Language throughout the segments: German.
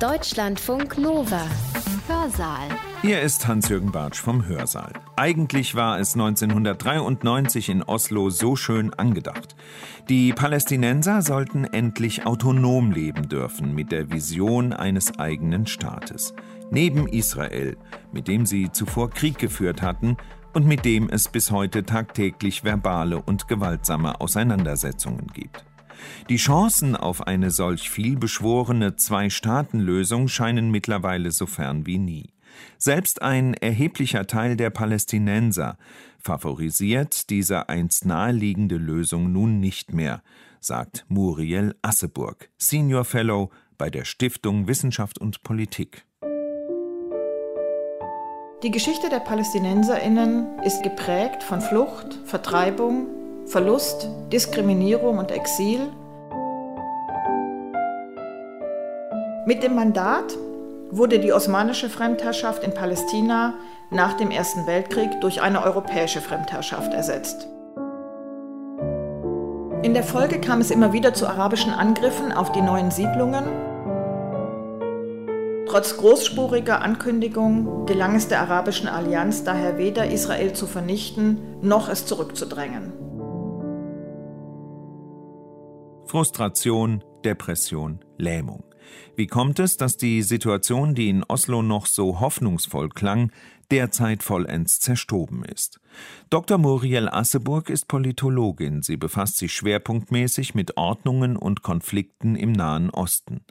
Deutschlandfunk Nova. Hörsaal. Hier ist Hans-Jürgen Bartsch vom Hörsaal. Eigentlich war es 1993 in Oslo so schön angedacht. Die Palästinenser sollten endlich autonom leben dürfen mit der Vision eines eigenen Staates. Neben Israel, mit dem sie zuvor Krieg geführt hatten und mit dem es bis heute tagtäglich verbale und gewaltsame Auseinandersetzungen gibt. Die Chancen auf eine solch vielbeschworene Zwei-Staaten-Lösung scheinen mittlerweile so fern wie nie. Selbst ein erheblicher Teil der Palästinenser favorisiert diese einst naheliegende Lösung nun nicht mehr, sagt Muriel Asseburg, Senior Fellow bei der Stiftung Wissenschaft und Politik. Die Geschichte der Palästinenserinnen ist geprägt von Flucht, Vertreibung, Verlust, Diskriminierung und Exil. Mit dem Mandat wurde die osmanische Fremdherrschaft in Palästina nach dem Ersten Weltkrieg durch eine europäische Fremdherrschaft ersetzt. In der Folge kam es immer wieder zu arabischen Angriffen auf die neuen Siedlungen. Trotz großspuriger Ankündigungen gelang es der arabischen Allianz daher weder Israel zu vernichten noch es zurückzudrängen. Frustration, Depression, Lähmung. Wie kommt es, dass die Situation, die in Oslo noch so hoffnungsvoll klang, derzeit vollends zerstoben ist? Dr. Muriel Asseburg ist Politologin. Sie befasst sich schwerpunktmäßig mit Ordnungen und Konflikten im Nahen Osten.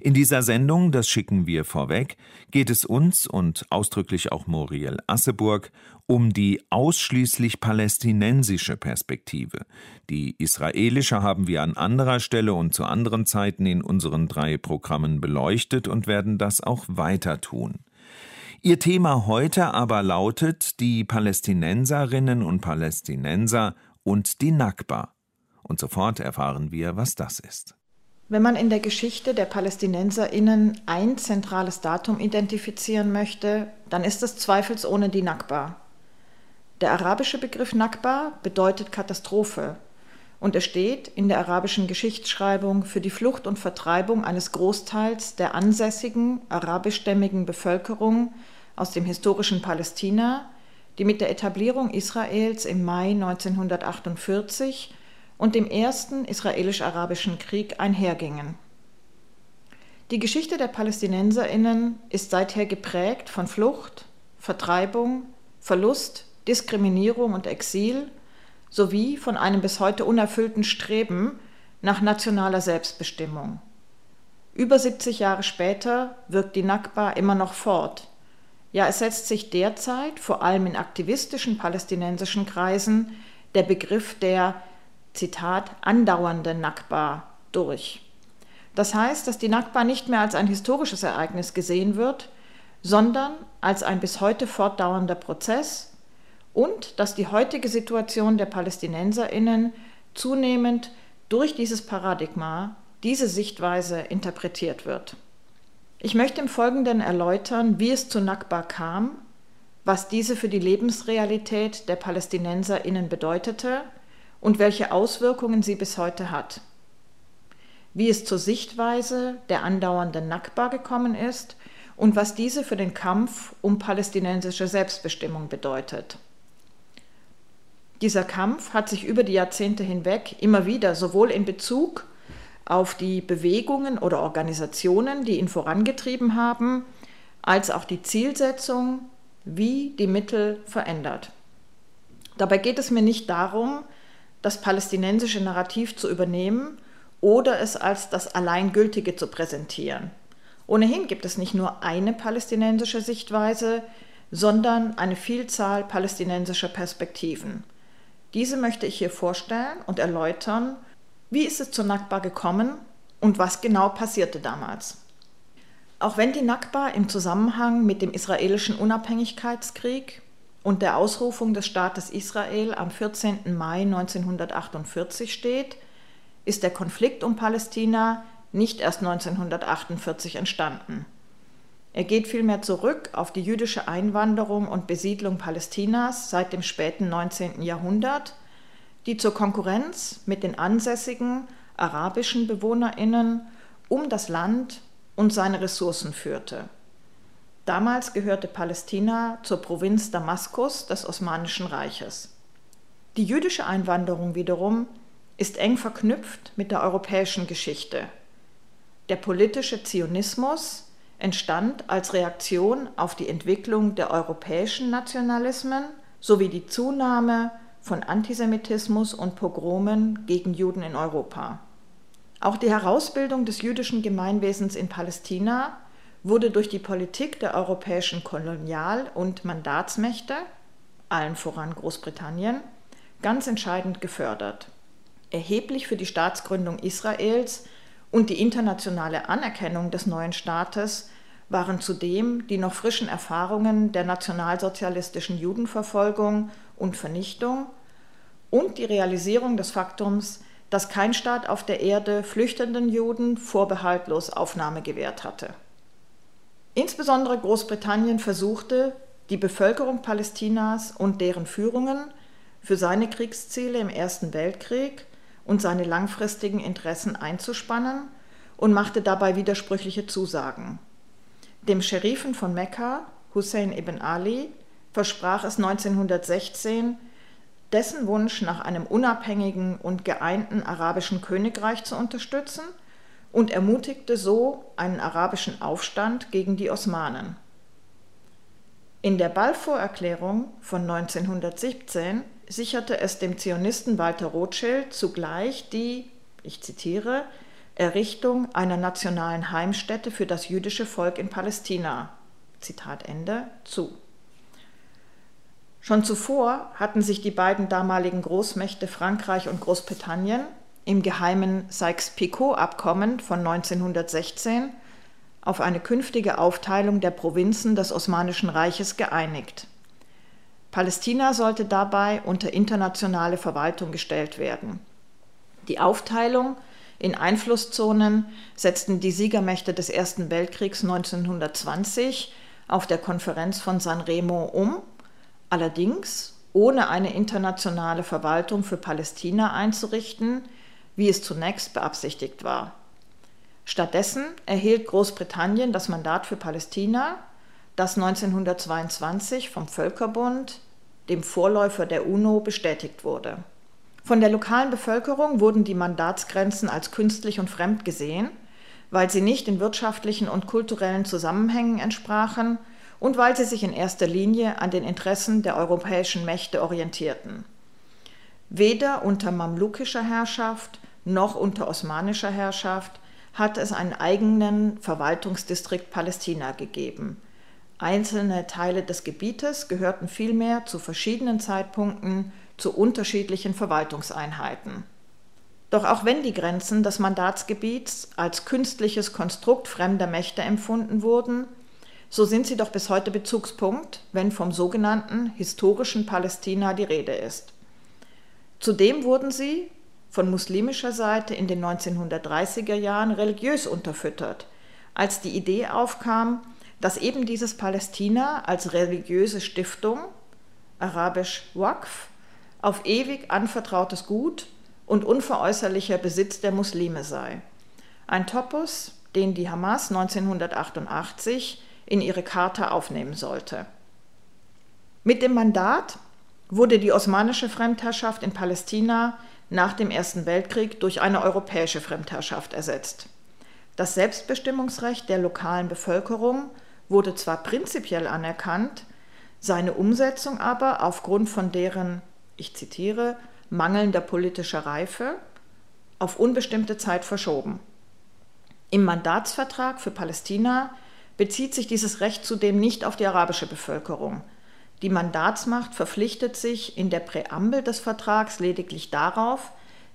In dieser Sendung, das schicken wir vorweg, geht es uns und ausdrücklich auch Muriel Asseburg um die ausschließlich palästinensische Perspektive. Die israelische haben wir an anderer Stelle und zu anderen Zeiten in unseren drei Programmen beleuchtet und werden das auch weiter tun. Ihr Thema heute aber lautet die Palästinenserinnen und Palästinenser und die Nakba. Und sofort erfahren wir, was das ist. Wenn man in der Geschichte der Palästinenserinnen ein zentrales Datum identifizieren möchte, dann ist es zweifelsohne die Nakba. Der arabische Begriff Nakba bedeutet Katastrophe und er steht in der arabischen Geschichtsschreibung für die Flucht und Vertreibung eines Großteils der ansässigen arabischstämmigen Bevölkerung aus dem historischen Palästina, die mit der Etablierung Israels im Mai 1948 und dem Ersten Israelisch-Arabischen Krieg einhergingen. Die Geschichte der Palästinenserinnen ist seither geprägt von Flucht, Vertreibung, Verlust, Diskriminierung und Exil sowie von einem bis heute unerfüllten Streben nach nationaler Selbstbestimmung. Über 70 Jahre später wirkt die Nakba immer noch fort. Ja, es setzt sich derzeit, vor allem in aktivistischen palästinensischen Kreisen, der Begriff der Zitat, andauernde Nakba durch. Das heißt, dass die Nakba nicht mehr als ein historisches Ereignis gesehen wird, sondern als ein bis heute fortdauernder Prozess und dass die heutige Situation der Palästinenserinnen zunehmend durch dieses Paradigma, diese Sichtweise interpretiert wird. Ich möchte im Folgenden erläutern, wie es zu Nakba kam, was diese für die Lebensrealität der Palästinenserinnen bedeutete und welche Auswirkungen sie bis heute hat. Wie es zur Sichtweise der andauernden Nakba gekommen ist und was diese für den Kampf um palästinensische Selbstbestimmung bedeutet. Dieser Kampf hat sich über die Jahrzehnte hinweg immer wieder sowohl in Bezug auf die Bewegungen oder Organisationen, die ihn vorangetrieben haben, als auch die Zielsetzung, wie die Mittel verändert. Dabei geht es mir nicht darum, das palästinensische Narrativ zu übernehmen oder es als das Alleingültige zu präsentieren. Ohnehin gibt es nicht nur eine palästinensische Sichtweise, sondern eine Vielzahl palästinensischer Perspektiven. Diese möchte ich hier vorstellen und erläutern, wie ist es zur Nakba gekommen und was genau passierte damals. Auch wenn die Nakba im Zusammenhang mit dem israelischen Unabhängigkeitskrieg und der Ausrufung des Staates Israel am 14. Mai 1948 steht, ist der Konflikt um Palästina nicht erst 1948 entstanden. Er geht vielmehr zurück auf die jüdische Einwanderung und Besiedlung Palästinas seit dem späten 19. Jahrhundert, die zur Konkurrenz mit den ansässigen arabischen Bewohnerinnen um das Land und seine Ressourcen führte. Damals gehörte Palästina zur Provinz Damaskus des Osmanischen Reiches. Die jüdische Einwanderung wiederum ist eng verknüpft mit der europäischen Geschichte. Der politische Zionismus entstand als Reaktion auf die Entwicklung der europäischen Nationalismen sowie die Zunahme von Antisemitismus und Pogromen gegen Juden in Europa. Auch die Herausbildung des jüdischen Gemeinwesens in Palästina wurde durch die Politik der europäischen Kolonial- und Mandatsmächte, allen voran Großbritannien, ganz entscheidend gefördert. Erheblich für die Staatsgründung Israels und die internationale Anerkennung des neuen Staates waren zudem die noch frischen Erfahrungen der nationalsozialistischen Judenverfolgung und Vernichtung und die Realisierung des Faktums, dass kein Staat auf der Erde flüchtenden Juden vorbehaltlos Aufnahme gewährt hatte. Insbesondere Großbritannien versuchte, die Bevölkerung Palästinas und deren Führungen für seine Kriegsziele im Ersten Weltkrieg und seine langfristigen Interessen einzuspannen und machte dabei widersprüchliche Zusagen. Dem Scherifen von Mekka, Hussein ibn Ali, versprach es 1916, dessen Wunsch nach einem unabhängigen und geeinten arabischen Königreich zu unterstützen und ermutigte so einen arabischen Aufstand gegen die Osmanen. In der Balfour-Erklärung von 1917 sicherte es dem Zionisten Walter Rothschild zugleich die, ich zitiere, Errichtung einer nationalen Heimstätte für das jüdische Volk in Palästina, Zitat Ende, zu. Schon zuvor hatten sich die beiden damaligen Großmächte Frankreich und Großbritannien im geheimen Sykes-Picot-Abkommen von 1916 auf eine künftige Aufteilung der Provinzen des Osmanischen Reiches geeinigt. Palästina sollte dabei unter internationale Verwaltung gestellt werden. Die Aufteilung in Einflusszonen setzten die Siegermächte des Ersten Weltkriegs 1920 auf der Konferenz von San Remo um allerdings ohne eine internationale Verwaltung für Palästina einzurichten, wie es zunächst beabsichtigt war. Stattdessen erhielt Großbritannien das Mandat für Palästina, das 1922 vom Völkerbund, dem Vorläufer der UNO, bestätigt wurde. Von der lokalen Bevölkerung wurden die Mandatsgrenzen als künstlich und fremd gesehen, weil sie nicht in wirtschaftlichen und kulturellen Zusammenhängen entsprachen und weil sie sich in erster Linie an den Interessen der europäischen Mächte orientierten. Weder unter mamlukischer Herrschaft noch unter osmanischer Herrschaft hat es einen eigenen Verwaltungsdistrikt Palästina gegeben. Einzelne Teile des Gebietes gehörten vielmehr zu verschiedenen Zeitpunkten zu unterschiedlichen Verwaltungseinheiten. Doch auch wenn die Grenzen des Mandatsgebiets als künstliches Konstrukt fremder Mächte empfunden wurden, so sind sie doch bis heute Bezugspunkt, wenn vom sogenannten historischen Palästina die Rede ist. Zudem wurden sie von muslimischer Seite in den 1930er Jahren religiös unterfüttert, als die Idee aufkam, dass eben dieses Palästina als religiöse Stiftung, arabisch Waqf, auf ewig anvertrautes Gut und unveräußerlicher Besitz der Muslime sei. Ein Topos, den die Hamas 1988 in ihre Charta aufnehmen sollte. Mit dem Mandat wurde die osmanische Fremdherrschaft in Palästina nach dem Ersten Weltkrieg durch eine europäische Fremdherrschaft ersetzt. Das Selbstbestimmungsrecht der lokalen Bevölkerung wurde zwar prinzipiell anerkannt, seine Umsetzung aber aufgrund von deren, ich zitiere, mangelnder politischer Reife auf unbestimmte Zeit verschoben. Im Mandatsvertrag für Palästina bezieht sich dieses Recht zudem nicht auf die arabische Bevölkerung. Die Mandatsmacht verpflichtet sich in der Präambel des Vertrags lediglich darauf,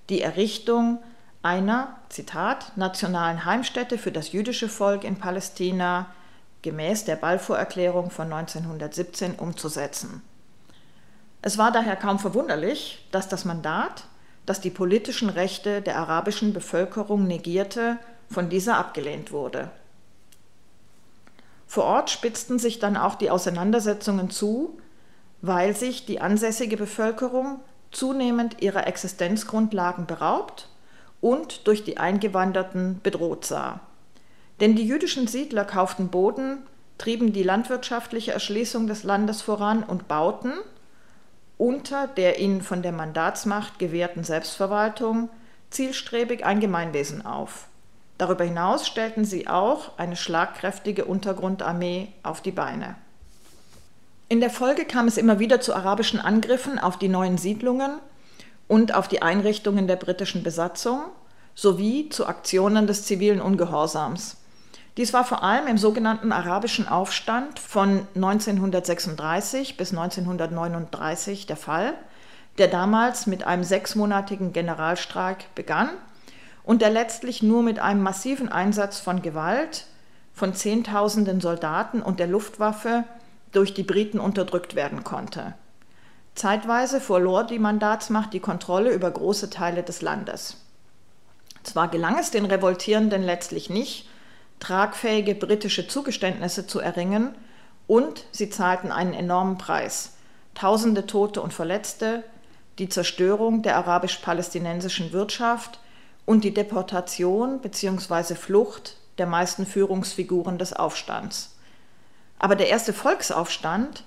die Errichtung einer, Zitat, nationalen Heimstätte für das jüdische Volk in Palästina gemäß der Balfour-Erklärung von 1917 umzusetzen. Es war daher kaum verwunderlich, dass das Mandat, das die politischen Rechte der arabischen Bevölkerung negierte, von dieser abgelehnt wurde. Vor Ort spitzten sich dann auch die Auseinandersetzungen zu, weil sich die ansässige Bevölkerung zunehmend ihrer Existenzgrundlagen beraubt und durch die Eingewanderten bedroht sah. Denn die jüdischen Siedler kauften Boden, trieben die landwirtschaftliche Erschließung des Landes voran und bauten, unter der ihnen von der Mandatsmacht gewährten Selbstverwaltung, zielstrebig ein Gemeinwesen auf. Darüber hinaus stellten sie auch eine schlagkräftige Untergrundarmee auf die Beine. In der Folge kam es immer wieder zu arabischen Angriffen auf die neuen Siedlungen und auf die Einrichtungen der britischen Besatzung sowie zu Aktionen des zivilen Ungehorsams. Dies war vor allem im sogenannten arabischen Aufstand von 1936 bis 1939 der Fall, der damals mit einem sechsmonatigen Generalstreik begann und der letztlich nur mit einem massiven Einsatz von Gewalt von Zehntausenden Soldaten und der Luftwaffe durch die Briten unterdrückt werden konnte. Zeitweise verlor die Mandatsmacht die Kontrolle über große Teile des Landes. Zwar gelang es den Revoltierenden letztlich nicht, tragfähige britische Zugeständnisse zu erringen, und sie zahlten einen enormen Preis. Tausende Tote und Verletzte, die Zerstörung der arabisch-palästinensischen Wirtschaft und die Deportation bzw. Flucht der meisten Führungsfiguren des Aufstands. Aber der erste Volksaufstand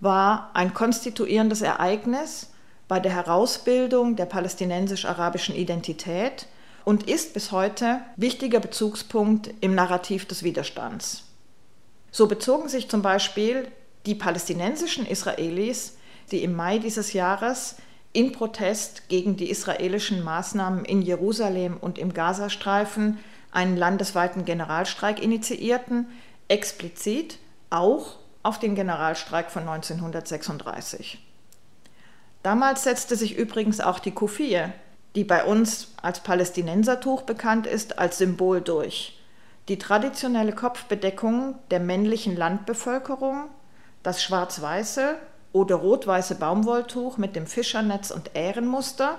war ein konstituierendes Ereignis bei der Herausbildung der palästinensisch-arabischen Identität und ist bis heute wichtiger Bezugspunkt im Narrativ des Widerstands. So bezogen sich zum Beispiel die palästinensischen Israelis, die im Mai dieses Jahres in Protest gegen die israelischen Maßnahmen in Jerusalem und im Gazastreifen einen landesweiten Generalstreik initiierten, explizit auch auf den Generalstreik von 1936. Damals setzte sich übrigens auch die Kufie, die bei uns als Palästinensertuch bekannt ist, als Symbol durch. Die traditionelle Kopfbedeckung der männlichen Landbevölkerung, das schwarz-weiße oder rot-weiße Baumwolltuch mit dem Fischernetz und Ährenmuster,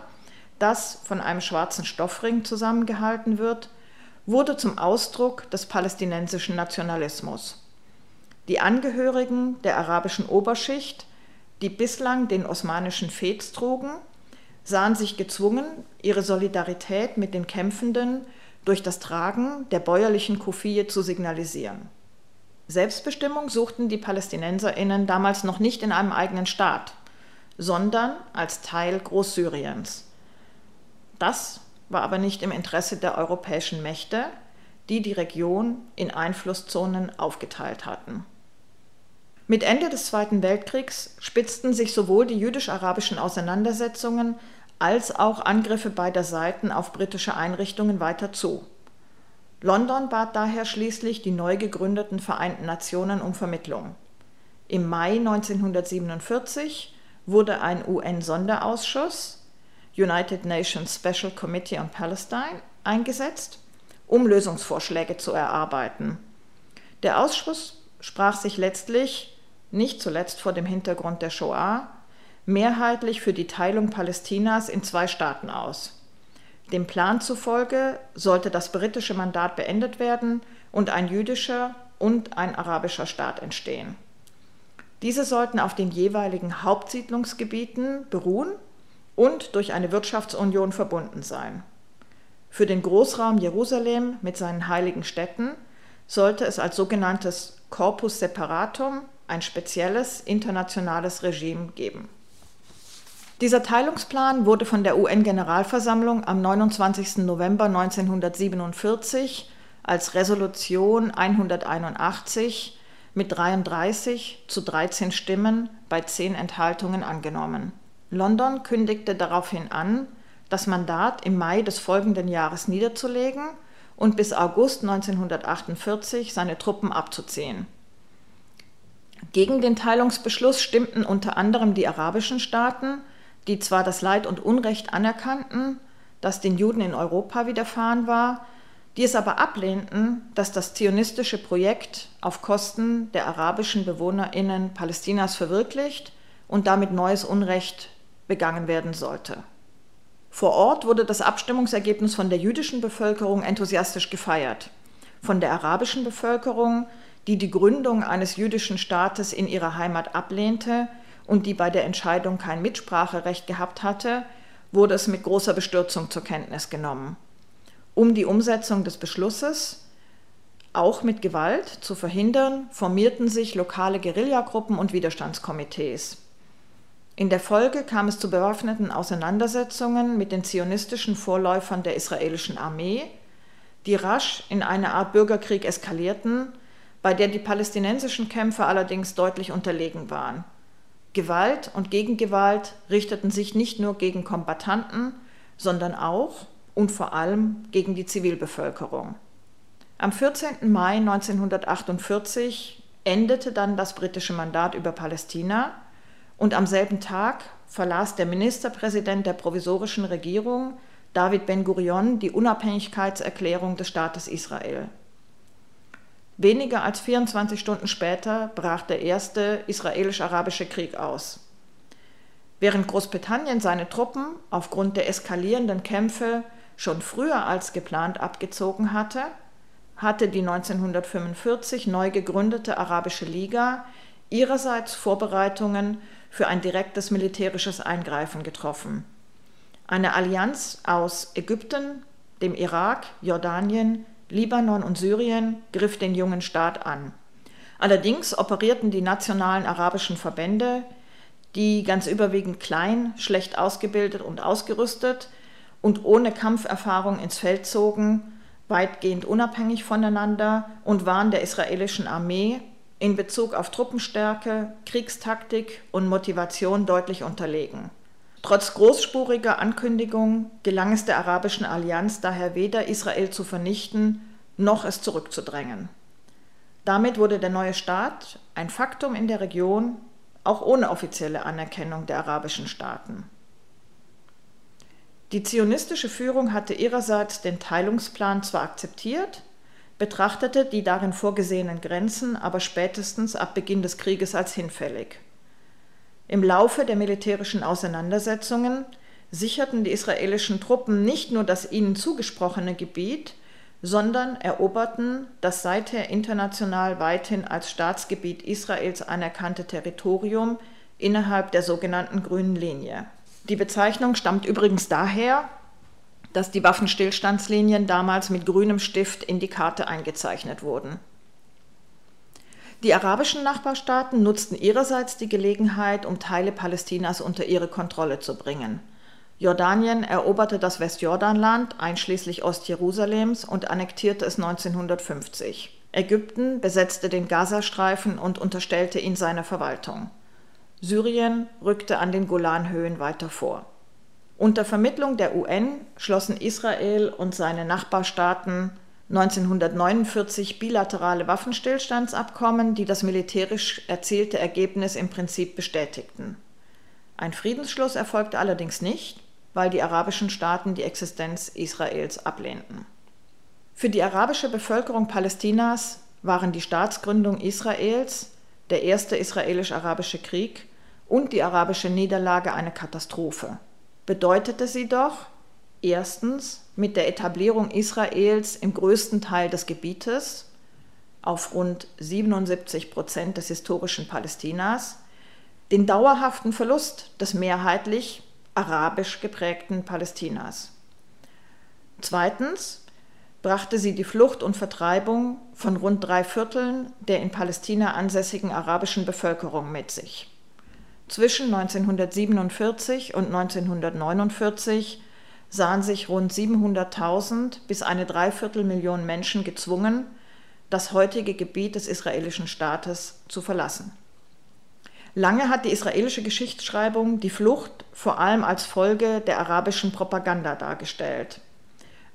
das von einem schwarzen Stoffring zusammengehalten wird, wurde zum Ausdruck des palästinensischen Nationalismus. Die Angehörigen der arabischen Oberschicht, die bislang den osmanischen Fez trugen, sahen sich gezwungen, ihre Solidarität mit den Kämpfenden durch das Tragen der bäuerlichen Kufie zu signalisieren. Selbstbestimmung suchten die Palästinenserinnen damals noch nicht in einem eigenen Staat, sondern als Teil Großsyriens. Das war aber nicht im Interesse der europäischen Mächte, die die Region in Einflusszonen aufgeteilt hatten. Mit Ende des Zweiten Weltkriegs spitzten sich sowohl die jüdisch-arabischen Auseinandersetzungen als auch Angriffe beider Seiten auf britische Einrichtungen weiter zu. London bat daher schließlich die neu gegründeten Vereinten Nationen um Vermittlung. Im Mai 1947 wurde ein UN-Sonderausschuss United Nations Special Committee on Palestine eingesetzt, um Lösungsvorschläge zu erarbeiten. Der Ausschuss sprach sich letztlich, nicht zuletzt vor dem Hintergrund der Shoah, mehrheitlich für die Teilung Palästinas in zwei Staaten aus. Dem Plan zufolge sollte das britische Mandat beendet werden und ein jüdischer und ein arabischer Staat entstehen. Diese sollten auf den jeweiligen Hauptsiedlungsgebieten beruhen und durch eine Wirtschaftsunion verbunden sein. Für den Großraum Jerusalem mit seinen heiligen Städten sollte es als sogenanntes Corpus Separatum ein spezielles internationales Regime geben. Dieser Teilungsplan wurde von der UN-Generalversammlung am 29. November 1947 als Resolution 181 mit 33 zu 13 Stimmen bei 10 Enthaltungen angenommen. London kündigte daraufhin an, das Mandat im Mai des folgenden Jahres niederzulegen und bis August 1948 seine Truppen abzuziehen. Gegen den Teilungsbeschluss stimmten unter anderem die arabischen Staaten, die zwar das Leid und Unrecht anerkannten, das den Juden in Europa widerfahren war, die es aber ablehnten, dass das zionistische Projekt auf Kosten der arabischen Bewohnerinnen Palästinas verwirklicht und damit neues Unrecht begangen werden sollte. Vor Ort wurde das Abstimmungsergebnis von der jüdischen Bevölkerung enthusiastisch gefeiert. Von der arabischen Bevölkerung, die die Gründung eines jüdischen Staates in ihrer Heimat ablehnte, und die bei der Entscheidung kein Mitspracherecht gehabt hatte, wurde es mit großer Bestürzung zur Kenntnis genommen. Um die Umsetzung des Beschlusses auch mit Gewalt zu verhindern, formierten sich lokale Guerillagruppen und Widerstandskomitees. In der Folge kam es zu bewaffneten Auseinandersetzungen mit den zionistischen Vorläufern der israelischen Armee, die rasch in eine Art Bürgerkrieg eskalierten, bei der die palästinensischen Kämpfer allerdings deutlich unterlegen waren. Gewalt und Gegengewalt richteten sich nicht nur gegen Kombattanten, sondern auch und vor allem gegen die Zivilbevölkerung. Am 14. Mai 1948 endete dann das britische Mandat über Palästina und am selben Tag verlas der Ministerpräsident der provisorischen Regierung, David Ben-Gurion, die Unabhängigkeitserklärung des Staates Israel. Weniger als 24 Stunden später brach der erste israelisch-arabische Krieg aus. Während Großbritannien seine Truppen aufgrund der eskalierenden Kämpfe schon früher als geplant abgezogen hatte, hatte die 1945 neu gegründete Arabische Liga ihrerseits Vorbereitungen für ein direktes militärisches Eingreifen getroffen. Eine Allianz aus Ägypten, dem Irak, Jordanien, Libanon und Syrien griff den jungen Staat an. Allerdings operierten die nationalen arabischen Verbände, die ganz überwiegend klein, schlecht ausgebildet und ausgerüstet und ohne Kampferfahrung ins Feld zogen, weitgehend unabhängig voneinander und waren der israelischen Armee in Bezug auf Truppenstärke, Kriegstaktik und Motivation deutlich unterlegen. Trotz großspuriger Ankündigungen gelang es der arabischen Allianz daher weder Israel zu vernichten noch es zurückzudrängen. Damit wurde der neue Staat ein Faktum in der Region, auch ohne offizielle Anerkennung der arabischen Staaten. Die zionistische Führung hatte ihrerseits den Teilungsplan zwar akzeptiert, betrachtete die darin vorgesehenen Grenzen aber spätestens ab Beginn des Krieges als hinfällig. Im Laufe der militärischen Auseinandersetzungen sicherten die israelischen Truppen nicht nur das ihnen zugesprochene Gebiet, sondern eroberten das seither international weithin als Staatsgebiet Israels anerkannte Territorium innerhalb der sogenannten grünen Linie. Die Bezeichnung stammt übrigens daher, dass die Waffenstillstandslinien damals mit grünem Stift in die Karte eingezeichnet wurden. Die arabischen Nachbarstaaten nutzten ihrerseits die Gelegenheit, um Teile Palästinas unter ihre Kontrolle zu bringen. Jordanien eroberte das Westjordanland einschließlich Ostjerusalems und annektierte es 1950. Ägypten besetzte den Gazastreifen und unterstellte ihn seiner Verwaltung. Syrien rückte an den Golanhöhen weiter vor. Unter Vermittlung der UN schlossen Israel und seine Nachbarstaaten 1949 bilaterale Waffenstillstandsabkommen, die das militärisch erzielte Ergebnis im Prinzip bestätigten. Ein Friedensschluss erfolgte allerdings nicht, weil die arabischen Staaten die Existenz Israels ablehnten. Für die arabische Bevölkerung Palästinas waren die Staatsgründung Israels der erste israelisch-arabische Krieg und die arabische Niederlage eine Katastrophe. Bedeutete sie doch erstens mit der Etablierung Israels im größten Teil des Gebietes auf rund 77 Prozent des historischen Palästinas den dauerhaften Verlust des mehrheitlich arabisch geprägten Palästinas. Zweitens brachte sie die Flucht und Vertreibung von rund drei Vierteln der in Palästina ansässigen arabischen Bevölkerung mit sich. Zwischen 1947 und 1949 sahen sich rund 700.000 bis eine Dreiviertelmillion Menschen gezwungen, das heutige Gebiet des israelischen Staates zu verlassen. Lange hat die israelische Geschichtsschreibung die Flucht vor allem als Folge der arabischen Propaganda dargestellt.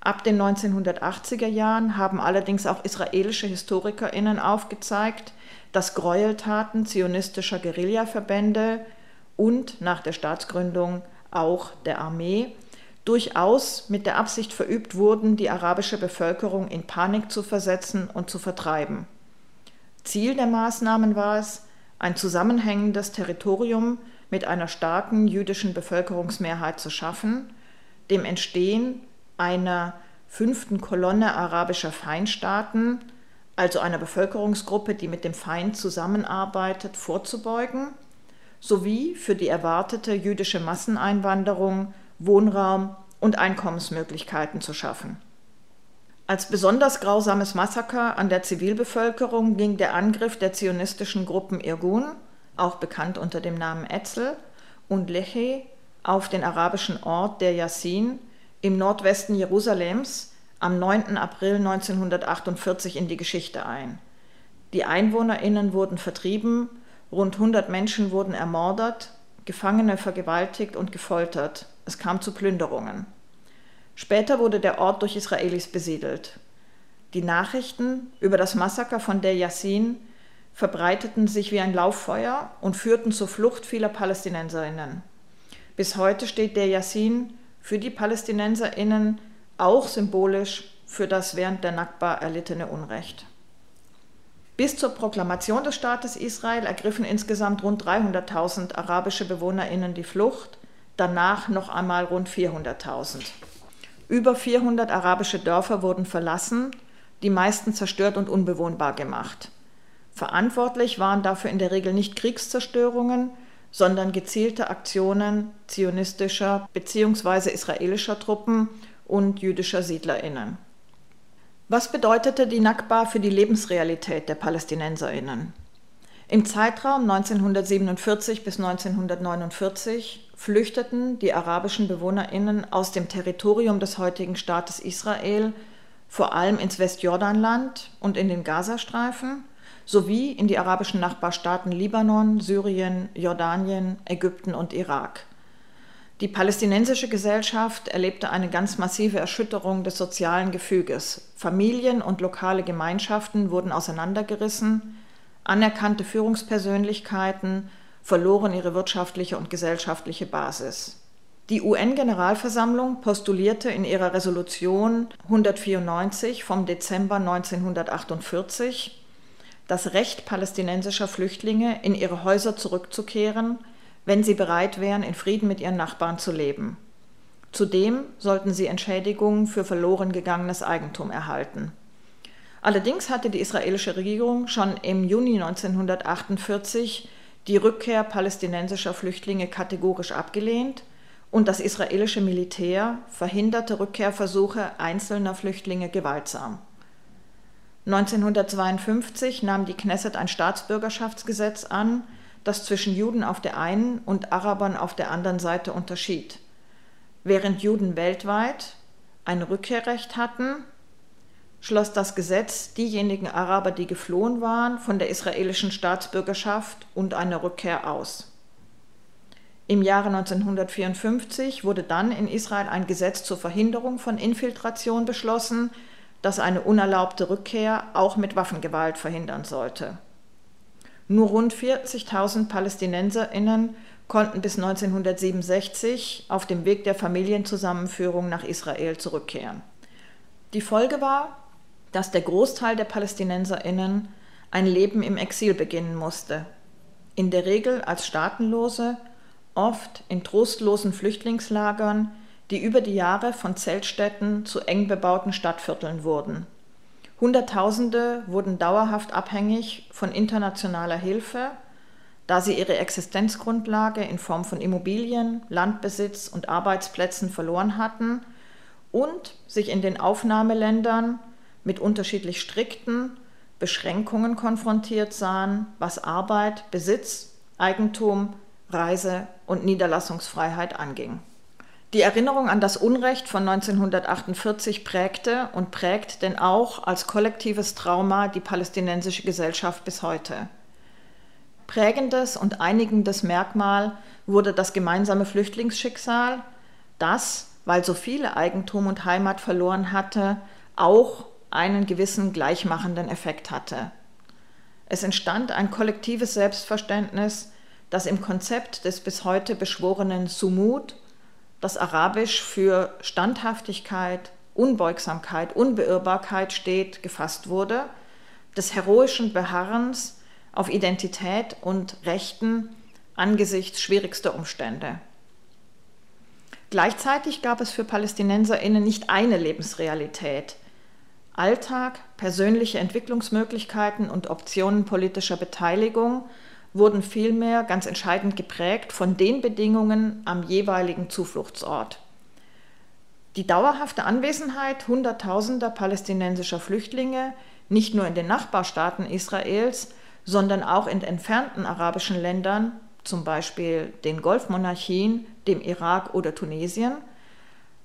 Ab den 1980er Jahren haben allerdings auch israelische Historikerinnen aufgezeigt, dass Gräueltaten zionistischer Guerillaverbände und nach der Staatsgründung auch der Armee durchaus mit der Absicht verübt wurden, die arabische Bevölkerung in Panik zu versetzen und zu vertreiben. Ziel der Maßnahmen war es, ein zusammenhängendes Territorium mit einer starken jüdischen Bevölkerungsmehrheit zu schaffen, dem Entstehen einer fünften Kolonne arabischer Feindstaaten, also einer Bevölkerungsgruppe, die mit dem Feind zusammenarbeitet, vorzubeugen, sowie für die erwartete jüdische Masseneinwanderung Wohnraum und Einkommensmöglichkeiten zu schaffen. Als besonders grausames Massaker an der Zivilbevölkerung ging der Angriff der zionistischen Gruppen Irgun, auch bekannt unter dem Namen Etzel, und Lehi auf den arabischen Ort der Yassin im Nordwesten Jerusalems am 9. April 1948 in die Geschichte ein. Die EinwohnerInnen wurden vertrieben, rund 100 Menschen wurden ermordet, Gefangene vergewaltigt und gefoltert. Es kam zu Plünderungen. Später wurde der Ort durch Israelis besiedelt. Die Nachrichten über das Massaker von der Yassin verbreiteten sich wie ein Lauffeuer und führten zur Flucht vieler Palästinenserinnen. Bis heute steht der Yassin für die Palästinenserinnen auch symbolisch für das während der Nakba erlittene Unrecht. Bis zur Proklamation des Staates Israel ergriffen insgesamt rund 300.000 arabische Bewohnerinnen die Flucht, danach noch einmal rund 400.000. Über 400 arabische Dörfer wurden verlassen, die meisten zerstört und unbewohnbar gemacht. Verantwortlich waren dafür in der Regel nicht Kriegszerstörungen, sondern gezielte Aktionen zionistischer bzw. israelischer Truppen und jüdischer Siedlerinnen. Was bedeutete die Nakba für die Lebensrealität der Palästinenserinnen? Im Zeitraum 1947 bis 1949 flüchteten die arabischen Bewohnerinnen aus dem Territorium des heutigen Staates Israel vor allem ins Westjordanland und in den Gazastreifen sowie in die arabischen Nachbarstaaten Libanon, Syrien, Jordanien, Ägypten und Irak. Die palästinensische Gesellschaft erlebte eine ganz massive Erschütterung des sozialen Gefüges. Familien und lokale Gemeinschaften wurden auseinandergerissen, anerkannte Führungspersönlichkeiten verloren ihre wirtschaftliche und gesellschaftliche Basis. Die UN-Generalversammlung postulierte in ihrer Resolution 194 vom Dezember 1948 das Recht palästinensischer Flüchtlinge, in ihre Häuser zurückzukehren, wenn sie bereit wären, in Frieden mit ihren Nachbarn zu leben. Zudem sollten sie Entschädigungen für verloren gegangenes Eigentum erhalten. Allerdings hatte die israelische Regierung schon im Juni 1948 die Rückkehr palästinensischer Flüchtlinge kategorisch abgelehnt und das israelische Militär verhinderte Rückkehrversuche einzelner Flüchtlinge gewaltsam. 1952 nahm die Knesset ein Staatsbürgerschaftsgesetz an, das zwischen Juden auf der einen und Arabern auf der anderen Seite unterschied. Während Juden weltweit ein Rückkehrrecht hatten, schloss das Gesetz diejenigen Araber, die geflohen waren, von der israelischen Staatsbürgerschaft und einer Rückkehr aus. Im Jahre 1954 wurde dann in Israel ein Gesetz zur Verhinderung von Infiltration beschlossen, das eine unerlaubte Rückkehr auch mit Waffengewalt verhindern sollte. Nur rund 40.000 Palästinenserinnen konnten bis 1967 auf dem Weg der Familienzusammenführung nach Israel zurückkehren. Die Folge war, dass der Großteil der Palästinenserinnen ein Leben im Exil beginnen musste, in der Regel als Staatenlose, oft in trostlosen Flüchtlingslagern, die über die Jahre von Zeltstädten zu eng bebauten Stadtvierteln wurden. Hunderttausende wurden dauerhaft abhängig von internationaler Hilfe, da sie ihre Existenzgrundlage in Form von Immobilien, Landbesitz und Arbeitsplätzen verloren hatten und sich in den Aufnahmeländern mit unterschiedlich strikten Beschränkungen konfrontiert sahen, was Arbeit, Besitz, Eigentum, Reise und Niederlassungsfreiheit anging. Die Erinnerung an das Unrecht von 1948 prägte und prägt denn auch als kollektives Trauma die palästinensische Gesellschaft bis heute. Prägendes und einigendes Merkmal wurde das gemeinsame Flüchtlingsschicksal, das, weil so viele Eigentum und Heimat verloren hatte, auch einen gewissen gleichmachenden Effekt hatte. Es entstand ein kollektives Selbstverständnis, das im Konzept des bis heute beschworenen Sumut das Arabisch für Standhaftigkeit, Unbeugsamkeit, Unbeirrbarkeit steht, gefasst wurde, des heroischen Beharrens auf Identität und Rechten angesichts schwierigster Umstände. Gleichzeitig gab es für Palästinenserinnen nicht eine Lebensrealität. Alltag, persönliche Entwicklungsmöglichkeiten und Optionen politischer Beteiligung wurden vielmehr ganz entscheidend geprägt von den Bedingungen am jeweiligen Zufluchtsort. Die dauerhafte Anwesenheit hunderttausender palästinensischer Flüchtlinge, nicht nur in den Nachbarstaaten Israels, sondern auch in entfernten arabischen Ländern, zum Beispiel den Golfmonarchien, dem Irak oder Tunesien,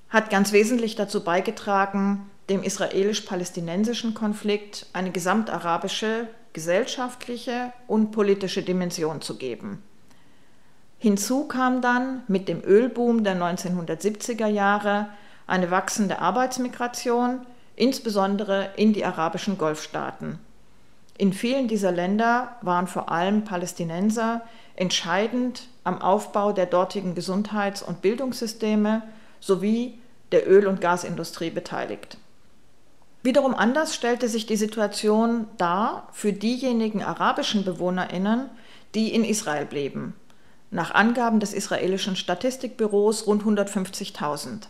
hat ganz wesentlich dazu beigetragen, dem israelisch-palästinensischen Konflikt eine gesamtarabische, gesellschaftliche und politische Dimension zu geben. Hinzu kam dann mit dem Ölboom der 1970er Jahre eine wachsende Arbeitsmigration, insbesondere in die arabischen Golfstaaten. In vielen dieser Länder waren vor allem Palästinenser entscheidend am Aufbau der dortigen Gesundheits- und Bildungssysteme sowie der Öl- und Gasindustrie beteiligt. Wiederum anders stellte sich die Situation dar für diejenigen arabischen Bewohnerinnen, die in Israel blieben. Nach Angaben des israelischen Statistikbüros rund 150.000.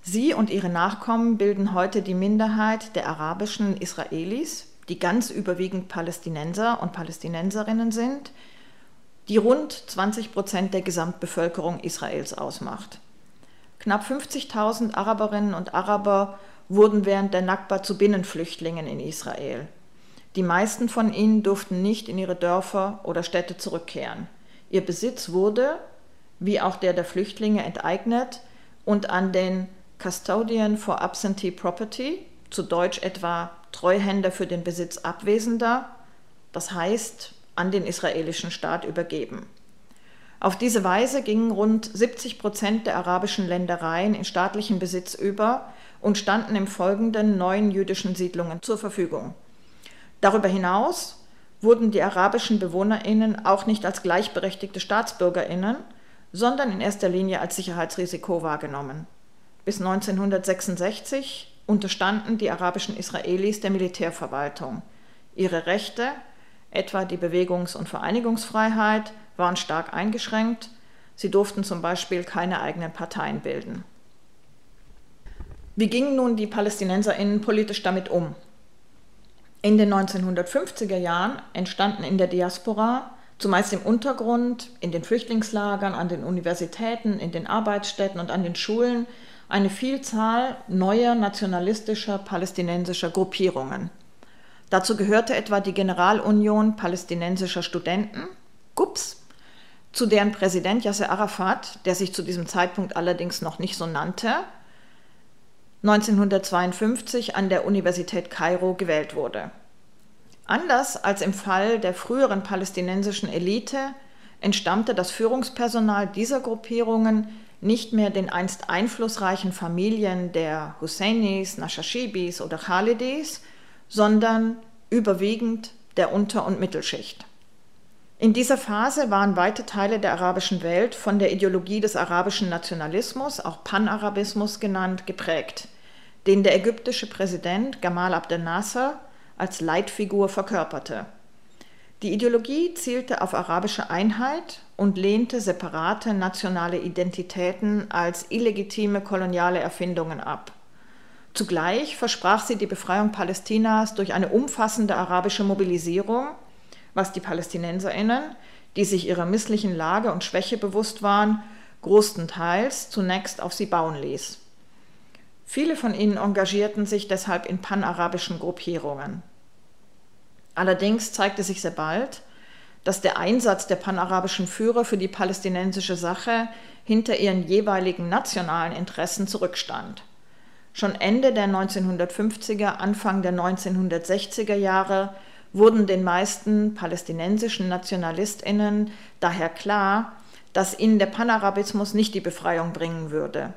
Sie und ihre Nachkommen bilden heute die Minderheit der arabischen Israelis, die ganz überwiegend Palästinenser und Palästinenserinnen sind, die rund 20 Prozent der Gesamtbevölkerung Israels ausmacht. Knapp 50.000 Araberinnen und Araber wurden während der Nakba zu Binnenflüchtlingen in Israel. Die meisten von ihnen durften nicht in ihre Dörfer oder Städte zurückkehren. Ihr Besitz wurde, wie auch der der Flüchtlinge, enteignet und an den Custodian for Absentee Property, zu Deutsch etwa Treuhänder für den Besitz Abwesender, das heißt an den israelischen Staat übergeben. Auf diese Weise gingen rund 70 Prozent der arabischen Ländereien in staatlichen Besitz über und standen im Folgenden neuen jüdischen Siedlungen zur Verfügung. Darüber hinaus wurden die arabischen BewohnerInnen auch nicht als gleichberechtigte StaatsbürgerInnen, sondern in erster Linie als Sicherheitsrisiko wahrgenommen. Bis 1966 unterstanden die arabischen Israelis der Militärverwaltung. Ihre Rechte, etwa die Bewegungs- und Vereinigungsfreiheit, waren stark eingeschränkt. Sie durften zum Beispiel keine eigenen Parteien bilden. Wie gingen nun die PalästinenserInnen politisch damit um? In den 1950er Jahren entstanden in der Diaspora, zumeist im Untergrund, in den Flüchtlingslagern, an den Universitäten, in den Arbeitsstätten und an den Schulen, eine Vielzahl neuer nationalistischer palästinensischer Gruppierungen. Dazu gehörte etwa die Generalunion palästinensischer Studenten, GUPS, zu deren Präsident Yasser Arafat, der sich zu diesem Zeitpunkt allerdings noch nicht so nannte, 1952 an der Universität Kairo gewählt wurde. Anders als im Fall der früheren palästinensischen Elite entstammte das Führungspersonal dieser Gruppierungen nicht mehr den einst einflussreichen Familien der Husseinis, Nashashibis oder Khalidis, sondern überwiegend der Unter- und Mittelschicht. In dieser Phase waren weite Teile der arabischen Welt von der Ideologie des arabischen Nationalismus, auch Panarabismus genannt, geprägt, den der ägyptische Präsident Gamal Abdel Nasser als Leitfigur verkörperte. Die Ideologie zielte auf arabische Einheit und lehnte separate nationale Identitäten als illegitime koloniale Erfindungen ab. Zugleich versprach sie die Befreiung Palästinas durch eine umfassende arabische Mobilisierung was die Palästinenserinnen, die sich ihrer misslichen Lage und Schwäche bewusst waren, großenteils zunächst auf sie bauen ließ. Viele von ihnen engagierten sich deshalb in panarabischen Gruppierungen. Allerdings zeigte sich sehr bald, dass der Einsatz der panarabischen Führer für die palästinensische Sache hinter ihren jeweiligen nationalen Interessen zurückstand. Schon Ende der 1950er, Anfang der 1960er Jahre wurden den meisten palästinensischen Nationalistinnen daher klar, dass ihnen der Panarabismus nicht die Befreiung bringen würde.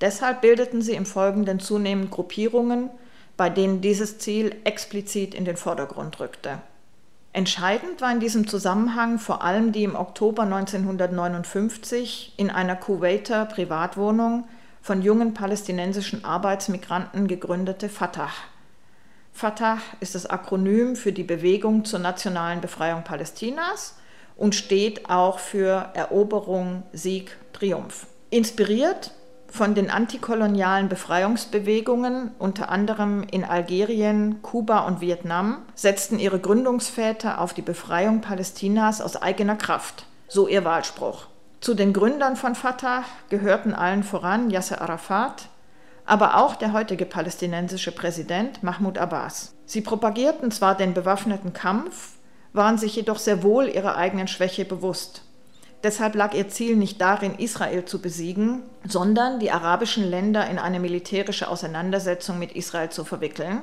Deshalb bildeten sie im Folgenden zunehmend Gruppierungen, bei denen dieses Ziel explizit in den Vordergrund rückte. Entscheidend war in diesem Zusammenhang vor allem die im Oktober 1959 in einer Kuwaiter Privatwohnung von jungen palästinensischen Arbeitsmigranten gegründete Fatah. Fatah ist das Akronym für die Bewegung zur nationalen Befreiung Palästinas und steht auch für Eroberung, Sieg, Triumph. Inspiriert von den antikolonialen Befreiungsbewegungen, unter anderem in Algerien, Kuba und Vietnam, setzten ihre Gründungsväter auf die Befreiung Palästinas aus eigener Kraft, so ihr Wahlspruch. Zu den Gründern von Fatah gehörten allen voran Yasser Arafat, aber auch der heutige palästinensische Präsident Mahmoud Abbas. Sie propagierten zwar den bewaffneten Kampf, waren sich jedoch sehr wohl ihrer eigenen Schwäche bewusst. Deshalb lag ihr Ziel nicht darin, Israel zu besiegen, sondern die arabischen Länder in eine militärische Auseinandersetzung mit Israel zu verwickeln,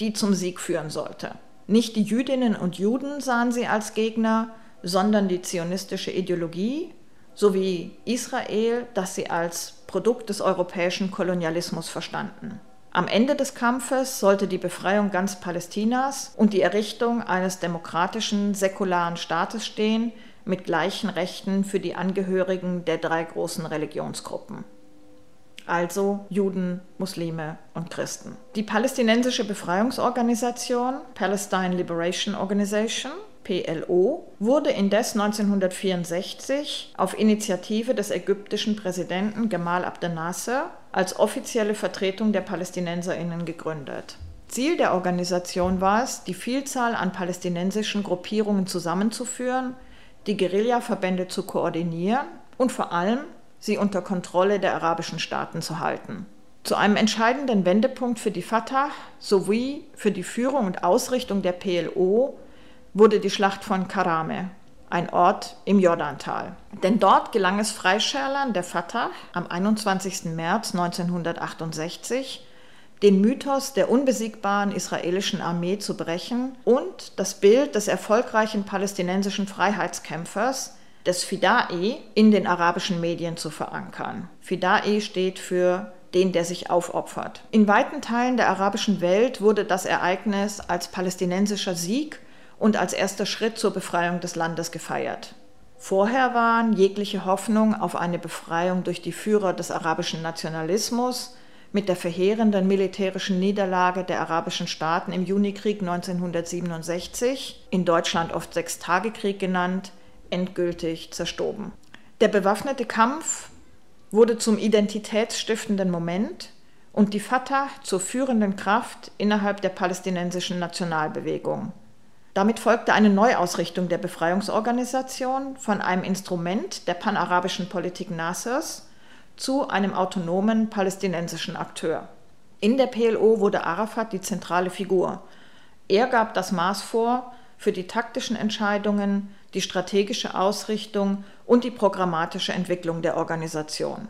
die zum Sieg führen sollte. Nicht die Jüdinnen und Juden sahen sie als Gegner, sondern die zionistische Ideologie sowie Israel, das sie als Produkt des europäischen Kolonialismus verstanden. Am Ende des Kampfes sollte die Befreiung ganz Palästinas und die Errichtung eines demokratischen, säkularen Staates stehen, mit gleichen Rechten für die Angehörigen der drei großen Religionsgruppen. Also Juden, Muslime und Christen. Die palästinensische Befreiungsorganisation Palestine Liberation Organization PLO, wurde indes 1964 auf Initiative des ägyptischen Präsidenten Gamal Abdel Nasser als offizielle Vertretung der Palästinenserinnen gegründet. Ziel der Organisation war es, die Vielzahl an palästinensischen Gruppierungen zusammenzuführen, die Guerillaverbände zu koordinieren und vor allem sie unter Kontrolle der arabischen Staaten zu halten. Zu einem entscheidenden Wendepunkt für die Fatah sowie für die Führung und Ausrichtung der PLO wurde die Schlacht von Karame, ein Ort im Jordantal. Denn dort gelang es Freischärlern der Fatah am 21. März 1968, den Mythos der unbesiegbaren israelischen Armee zu brechen und das Bild des erfolgreichen palästinensischen Freiheitskämpfers, des Fidae, in den arabischen Medien zu verankern. Fidae steht für den, der sich aufopfert. In weiten Teilen der arabischen Welt wurde das Ereignis als palästinensischer Sieg und als erster Schritt zur Befreiung des Landes gefeiert. Vorher waren jegliche Hoffnung auf eine Befreiung durch die Führer des arabischen Nationalismus mit der verheerenden militärischen Niederlage der arabischen Staaten im Junikrieg 1967, in Deutschland oft Sechstagekrieg genannt, endgültig zerstoben. Der bewaffnete Kampf wurde zum identitätsstiftenden Moment und die Fatah zur führenden Kraft innerhalb der palästinensischen Nationalbewegung. Damit folgte eine Neuausrichtung der Befreiungsorganisation von einem Instrument der panarabischen Politik Nassers zu einem autonomen palästinensischen Akteur. In der PLO wurde Arafat die zentrale Figur. Er gab das Maß vor für die taktischen Entscheidungen, die strategische Ausrichtung und die programmatische Entwicklung der Organisation.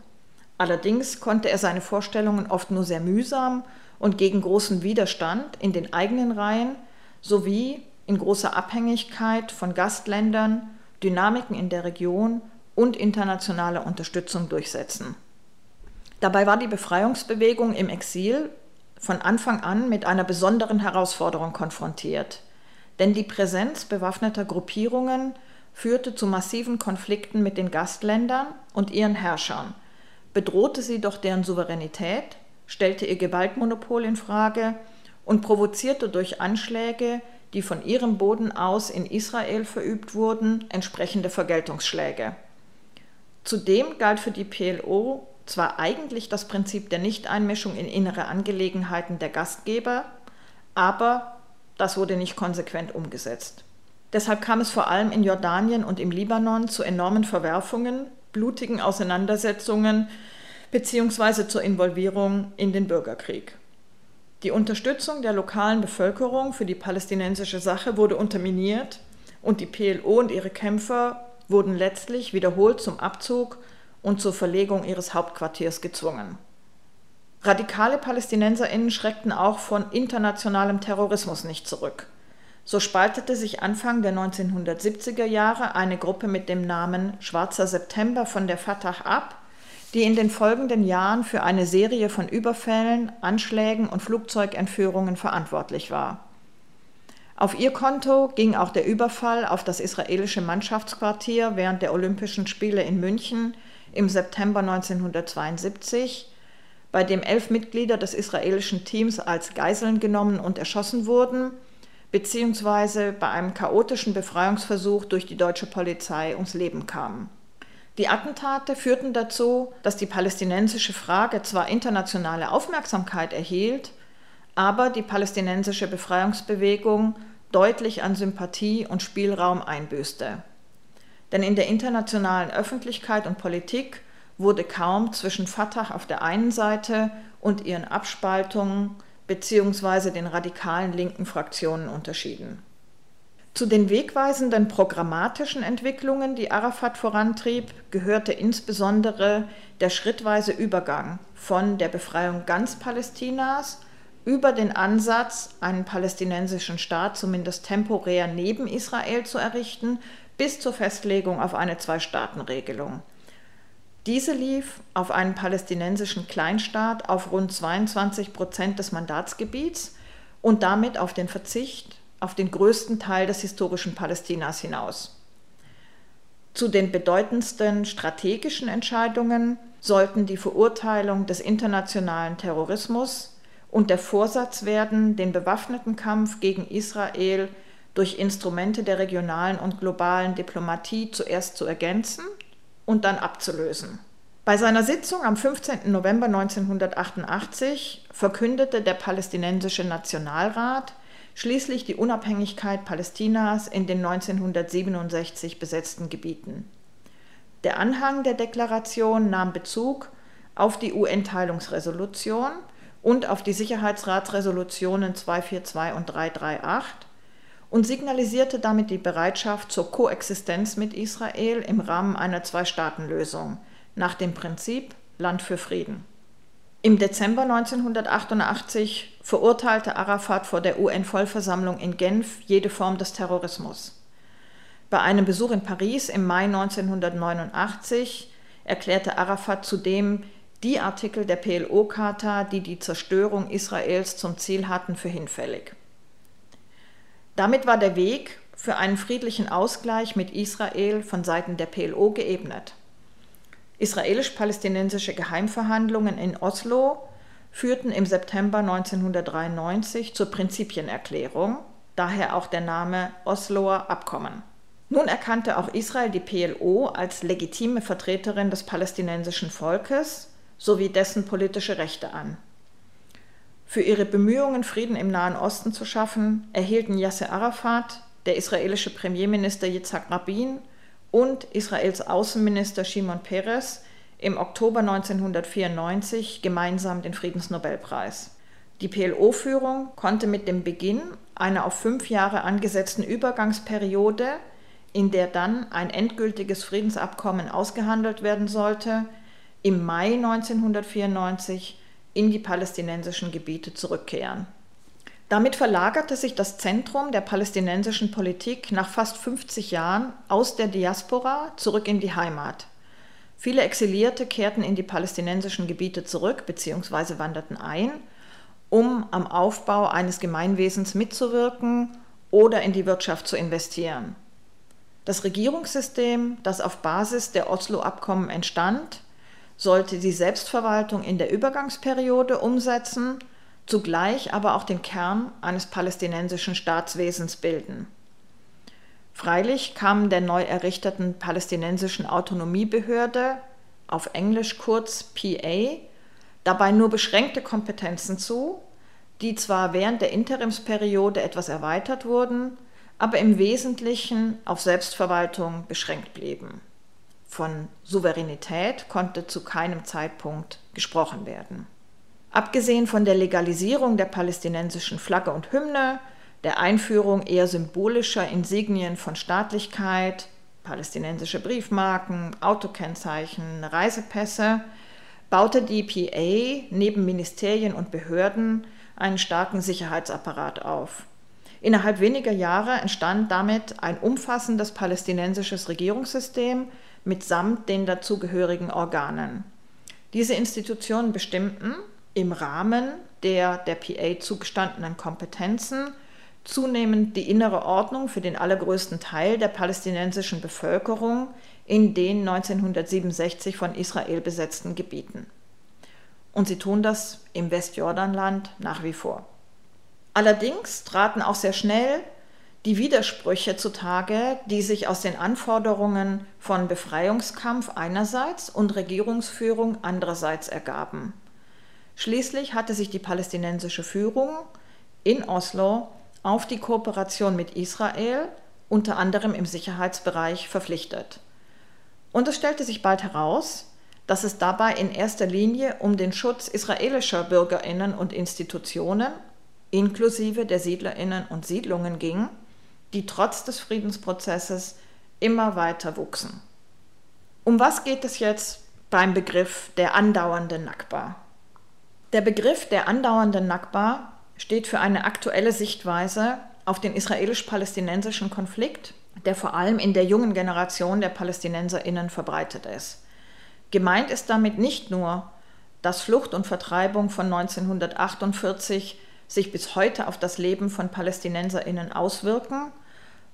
Allerdings konnte er seine Vorstellungen oft nur sehr mühsam und gegen großen Widerstand in den eigenen Reihen sowie in großer Abhängigkeit von Gastländern, Dynamiken in der Region und internationaler Unterstützung durchsetzen. Dabei war die Befreiungsbewegung im Exil von Anfang an mit einer besonderen Herausforderung konfrontiert, denn die Präsenz bewaffneter Gruppierungen führte zu massiven Konflikten mit den Gastländern und ihren Herrschern, bedrohte sie doch deren Souveränität, stellte ihr Gewaltmonopol in Frage und provozierte durch Anschläge die von ihrem Boden aus in Israel verübt wurden, entsprechende Vergeltungsschläge. Zudem galt für die PLO zwar eigentlich das Prinzip der Nichteinmischung in innere Angelegenheiten der Gastgeber, aber das wurde nicht konsequent umgesetzt. Deshalb kam es vor allem in Jordanien und im Libanon zu enormen Verwerfungen, blutigen Auseinandersetzungen bzw. zur Involvierung in den Bürgerkrieg. Die Unterstützung der lokalen Bevölkerung für die palästinensische Sache wurde unterminiert und die PLO und ihre Kämpfer wurden letztlich wiederholt zum Abzug und zur Verlegung ihres Hauptquartiers gezwungen. Radikale Palästinenserinnen schreckten auch von internationalem Terrorismus nicht zurück. So spaltete sich Anfang der 1970er Jahre eine Gruppe mit dem Namen Schwarzer September von der Fatah ab die in den folgenden Jahren für eine Serie von Überfällen, Anschlägen und Flugzeugentführungen verantwortlich war. Auf ihr Konto ging auch der Überfall auf das israelische Mannschaftsquartier während der Olympischen Spiele in München im September 1972, bei dem elf Mitglieder des israelischen Teams als Geiseln genommen und erschossen wurden, beziehungsweise bei einem chaotischen Befreiungsversuch durch die deutsche Polizei ums Leben kamen. Die Attentate führten dazu, dass die palästinensische Frage zwar internationale Aufmerksamkeit erhielt, aber die palästinensische Befreiungsbewegung deutlich an Sympathie und Spielraum einbüßte. Denn in der internationalen Öffentlichkeit und Politik wurde kaum zwischen Fatah auf der einen Seite und ihren Abspaltungen bzw. den radikalen linken Fraktionen unterschieden. Zu den wegweisenden programmatischen Entwicklungen, die Arafat vorantrieb, gehörte insbesondere der schrittweise Übergang von der Befreiung ganz Palästinas über den Ansatz, einen palästinensischen Staat zumindest temporär neben Israel zu errichten, bis zur Festlegung auf eine Zwei-Staaten-Regelung. Diese lief auf einen palästinensischen Kleinstaat auf rund 22 Prozent des Mandatsgebiets und damit auf den Verzicht auf den größten Teil des historischen Palästinas hinaus. Zu den bedeutendsten strategischen Entscheidungen sollten die Verurteilung des internationalen Terrorismus und der Vorsatz werden, den bewaffneten Kampf gegen Israel durch Instrumente der regionalen und globalen Diplomatie zuerst zu ergänzen und dann abzulösen. Bei seiner Sitzung am 15. November 1988 verkündete der palästinensische Nationalrat schließlich die Unabhängigkeit Palästinas in den 1967 besetzten Gebieten. Der Anhang der Deklaration nahm Bezug auf die UN-Teilungsresolution und auf die Sicherheitsratsresolutionen 242 und 338 und signalisierte damit die Bereitschaft zur Koexistenz mit Israel im Rahmen einer Zwei-Staaten-Lösung nach dem Prinzip Land für Frieden. Im Dezember 1988 verurteilte Arafat vor der UN-Vollversammlung in Genf jede Form des Terrorismus. Bei einem Besuch in Paris im Mai 1989 erklärte Arafat zudem die Artikel der PLO-Charta, die die Zerstörung Israels zum Ziel hatten, für hinfällig. Damit war der Weg für einen friedlichen Ausgleich mit Israel von Seiten der PLO geebnet. Israelisch-palästinensische Geheimverhandlungen in Oslo führten im September 1993 zur Prinzipienerklärung, daher auch der Name Osloer Abkommen. Nun erkannte auch Israel die PLO als legitime Vertreterin des palästinensischen Volkes sowie dessen politische Rechte an. Für ihre Bemühungen, Frieden im Nahen Osten zu schaffen, erhielten Yasser Arafat, der israelische Premierminister Yitzhak Rabin und Israels Außenminister Shimon Peres im Oktober 1994 gemeinsam den Friedensnobelpreis. Die PLO-Führung konnte mit dem Beginn einer auf fünf Jahre angesetzten Übergangsperiode, in der dann ein endgültiges Friedensabkommen ausgehandelt werden sollte, im Mai 1994 in die palästinensischen Gebiete zurückkehren. Damit verlagerte sich das Zentrum der palästinensischen Politik nach fast 50 Jahren aus der Diaspora zurück in die Heimat. Viele Exilierte kehrten in die palästinensischen Gebiete zurück bzw. wanderten ein, um am Aufbau eines Gemeinwesens mitzuwirken oder in die Wirtschaft zu investieren. Das Regierungssystem, das auf Basis der Oslo-Abkommen entstand, sollte die Selbstverwaltung in der Übergangsperiode umsetzen zugleich aber auch den Kern eines palästinensischen Staatswesens bilden. Freilich kamen der neu errichteten palästinensischen Autonomiebehörde, auf Englisch kurz PA, dabei nur beschränkte Kompetenzen zu, die zwar während der Interimsperiode etwas erweitert wurden, aber im Wesentlichen auf Selbstverwaltung beschränkt blieben. Von Souveränität konnte zu keinem Zeitpunkt gesprochen werden. Abgesehen von der Legalisierung der palästinensischen Flagge und Hymne, der Einführung eher symbolischer Insignien von Staatlichkeit, palästinensische Briefmarken, Autokennzeichen, Reisepässe, baute die PA neben Ministerien und Behörden einen starken Sicherheitsapparat auf. Innerhalb weniger Jahre entstand damit ein umfassendes palästinensisches Regierungssystem mitsamt den dazugehörigen Organen. Diese Institutionen bestimmten, im Rahmen der der PA zugestandenen Kompetenzen zunehmend die innere Ordnung für den allergrößten Teil der palästinensischen Bevölkerung in den 1967 von Israel besetzten Gebieten. Und sie tun das im Westjordanland nach wie vor. Allerdings traten auch sehr schnell die Widersprüche zutage, die sich aus den Anforderungen von Befreiungskampf einerseits und Regierungsführung andererseits ergaben. Schließlich hatte sich die palästinensische Führung in Oslo auf die Kooperation mit Israel, unter anderem im Sicherheitsbereich, verpflichtet. Und es stellte sich bald heraus, dass es dabei in erster Linie um den Schutz israelischer Bürgerinnen und Institutionen, inklusive der Siedlerinnen und Siedlungen ging, die trotz des Friedensprozesses immer weiter wuchsen. Um was geht es jetzt beim Begriff der andauernden Nakba? Der Begriff der andauernden Nakba steht für eine aktuelle Sichtweise auf den israelisch-palästinensischen Konflikt, der vor allem in der jungen Generation der Palästinenserinnen verbreitet ist. Gemeint ist damit nicht nur, dass Flucht und Vertreibung von 1948 sich bis heute auf das Leben von Palästinenserinnen auswirken,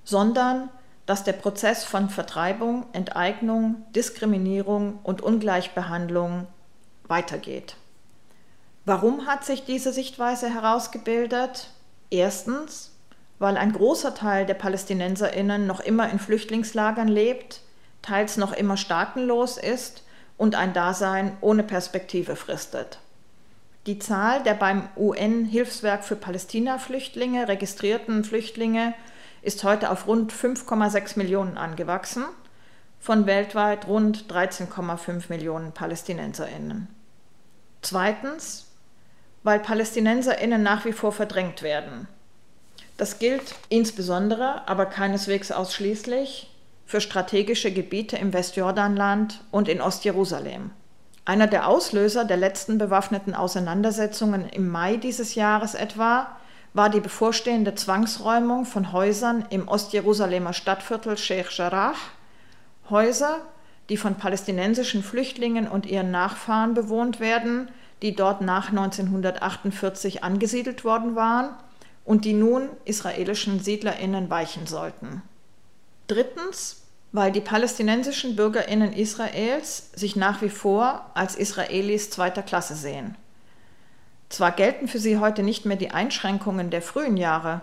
sondern dass der Prozess von Vertreibung, Enteignung, Diskriminierung und Ungleichbehandlung weitergeht. Warum hat sich diese Sichtweise herausgebildet? Erstens, weil ein großer Teil der Palästinenserinnen noch immer in Flüchtlingslagern lebt, teils noch immer staatenlos ist und ein Dasein ohne Perspektive fristet. Die Zahl der beim UN-Hilfswerk für Palästina-Flüchtlinge registrierten Flüchtlinge ist heute auf rund 5,6 Millionen angewachsen, von weltweit rund 13,5 Millionen Palästinenserinnen. Zweitens, weil Palästinenserinnen nach wie vor verdrängt werden. Das gilt insbesondere, aber keineswegs ausschließlich, für strategische Gebiete im Westjordanland und in Ostjerusalem. Einer der Auslöser der letzten bewaffneten Auseinandersetzungen im Mai dieses Jahres etwa war die bevorstehende Zwangsräumung von Häusern im Ostjerusalemer Stadtviertel Sheikh Jarrah, Häuser, die von palästinensischen Flüchtlingen und ihren Nachfahren bewohnt werden, die dort nach 1948 angesiedelt worden waren und die nun israelischen Siedlerinnen weichen sollten. Drittens, weil die palästinensischen Bürgerinnen Israels sich nach wie vor als Israelis zweiter Klasse sehen. Zwar gelten für sie heute nicht mehr die Einschränkungen der frühen Jahre,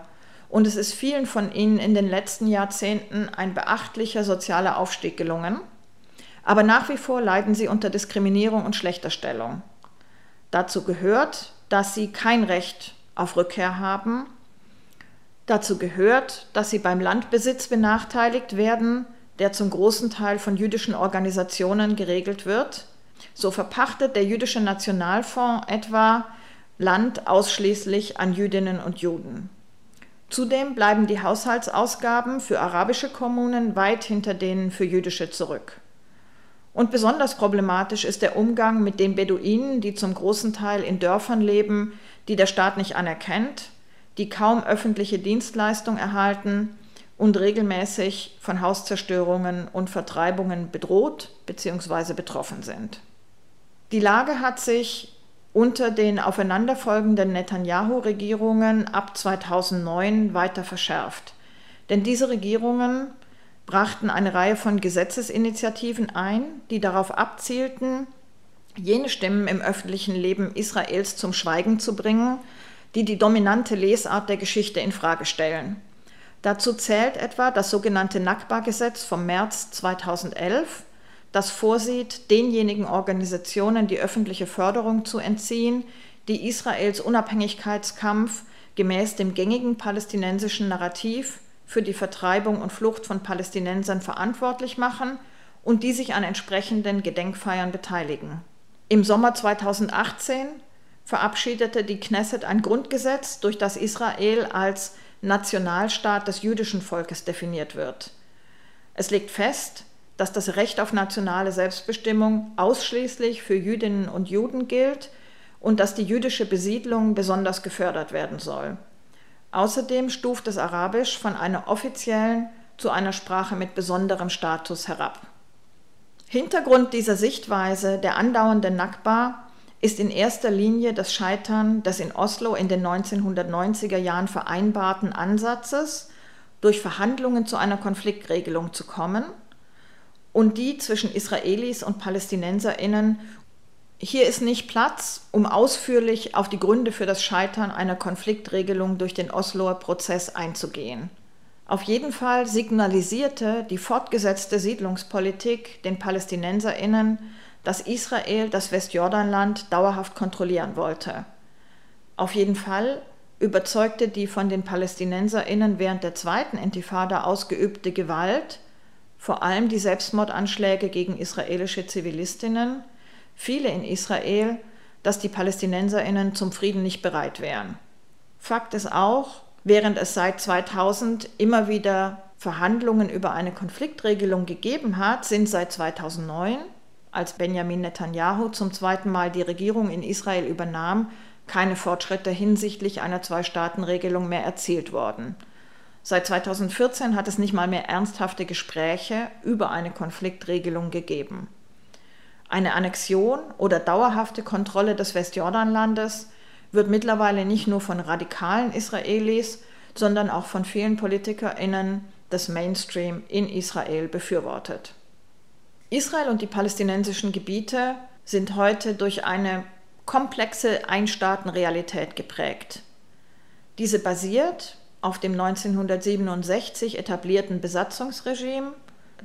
und es ist vielen von ihnen in den letzten Jahrzehnten ein beachtlicher sozialer Aufstieg gelungen, aber nach wie vor leiden sie unter Diskriminierung und schlechter Stellung. Dazu gehört, dass sie kein Recht auf Rückkehr haben Dazu gehört, dass sie beim Landbesitz benachteiligt werden, der zum großen Teil von jüdischen Organisationen geregelt wird. So verpachtet der jüdische Nationalfonds etwa Land ausschließlich an Jüdinnen und Juden. Zudem bleiben die Haushaltsausgaben für arabische Kommunen weit hinter denen für jüdische zurück. Und besonders problematisch ist der Umgang mit den Beduinen, die zum großen Teil in Dörfern leben, die der Staat nicht anerkennt die kaum öffentliche Dienstleistung erhalten und regelmäßig von Hauszerstörungen und Vertreibungen bedroht bzw. betroffen sind. Die Lage hat sich unter den aufeinanderfolgenden Netanyahu-Regierungen ab 2009 weiter verschärft. Denn diese Regierungen brachten eine Reihe von Gesetzesinitiativen ein, die darauf abzielten, jene Stimmen im öffentlichen Leben Israels zum Schweigen zu bringen, die die dominante Lesart der Geschichte in Frage stellen. Dazu zählt etwa das sogenannte Nakba-Gesetz vom März 2011, das vorsieht, denjenigen Organisationen die öffentliche Förderung zu entziehen, die Israels Unabhängigkeitskampf gemäß dem gängigen palästinensischen Narrativ für die Vertreibung und Flucht von Palästinensern verantwortlich machen und die sich an entsprechenden Gedenkfeiern beteiligen. Im Sommer 2018 verabschiedete die Knesset ein Grundgesetz, durch das Israel als Nationalstaat des jüdischen Volkes definiert wird. Es legt fest, dass das Recht auf nationale Selbstbestimmung ausschließlich für Jüdinnen und Juden gilt und dass die jüdische Besiedlung besonders gefördert werden soll. Außerdem stuft es Arabisch von einer offiziellen zu einer Sprache mit besonderem Status herab. Hintergrund dieser Sichtweise der andauernden Nakba ist in erster Linie das Scheitern des in Oslo in den 1990er Jahren vereinbarten Ansatzes, durch Verhandlungen zu einer Konfliktregelung zu kommen und die zwischen Israelis und Palästinenserinnen. Hier ist nicht Platz, um ausführlich auf die Gründe für das Scheitern einer Konfliktregelung durch den Osloer Prozess einzugehen. Auf jeden Fall signalisierte die fortgesetzte Siedlungspolitik den Palästinenserinnen, dass Israel das Westjordanland dauerhaft kontrollieren wollte. Auf jeden Fall überzeugte die von den Palästinenserinnen während der zweiten Intifada ausgeübte Gewalt, vor allem die Selbstmordanschläge gegen israelische Zivilistinnen, viele in Israel, dass die Palästinenserinnen zum Frieden nicht bereit wären. Fakt ist auch, während es seit 2000 immer wieder Verhandlungen über eine Konfliktregelung gegeben hat, sind seit 2009, als Benjamin Netanyahu zum zweiten Mal die Regierung in Israel übernahm, keine Fortschritte hinsichtlich einer Zwei-Staaten-Regelung mehr erzielt worden. Seit 2014 hat es nicht mal mehr ernsthafte Gespräche über eine Konfliktregelung gegeben. Eine Annexion oder dauerhafte Kontrolle des Westjordanlandes wird mittlerweile nicht nur von radikalen Israelis, sondern auch von vielen PolitikerInnen des Mainstream in Israel befürwortet. Israel und die palästinensischen Gebiete sind heute durch eine komplexe Einstaatenrealität geprägt. Diese basiert auf dem 1967 etablierten Besatzungsregime,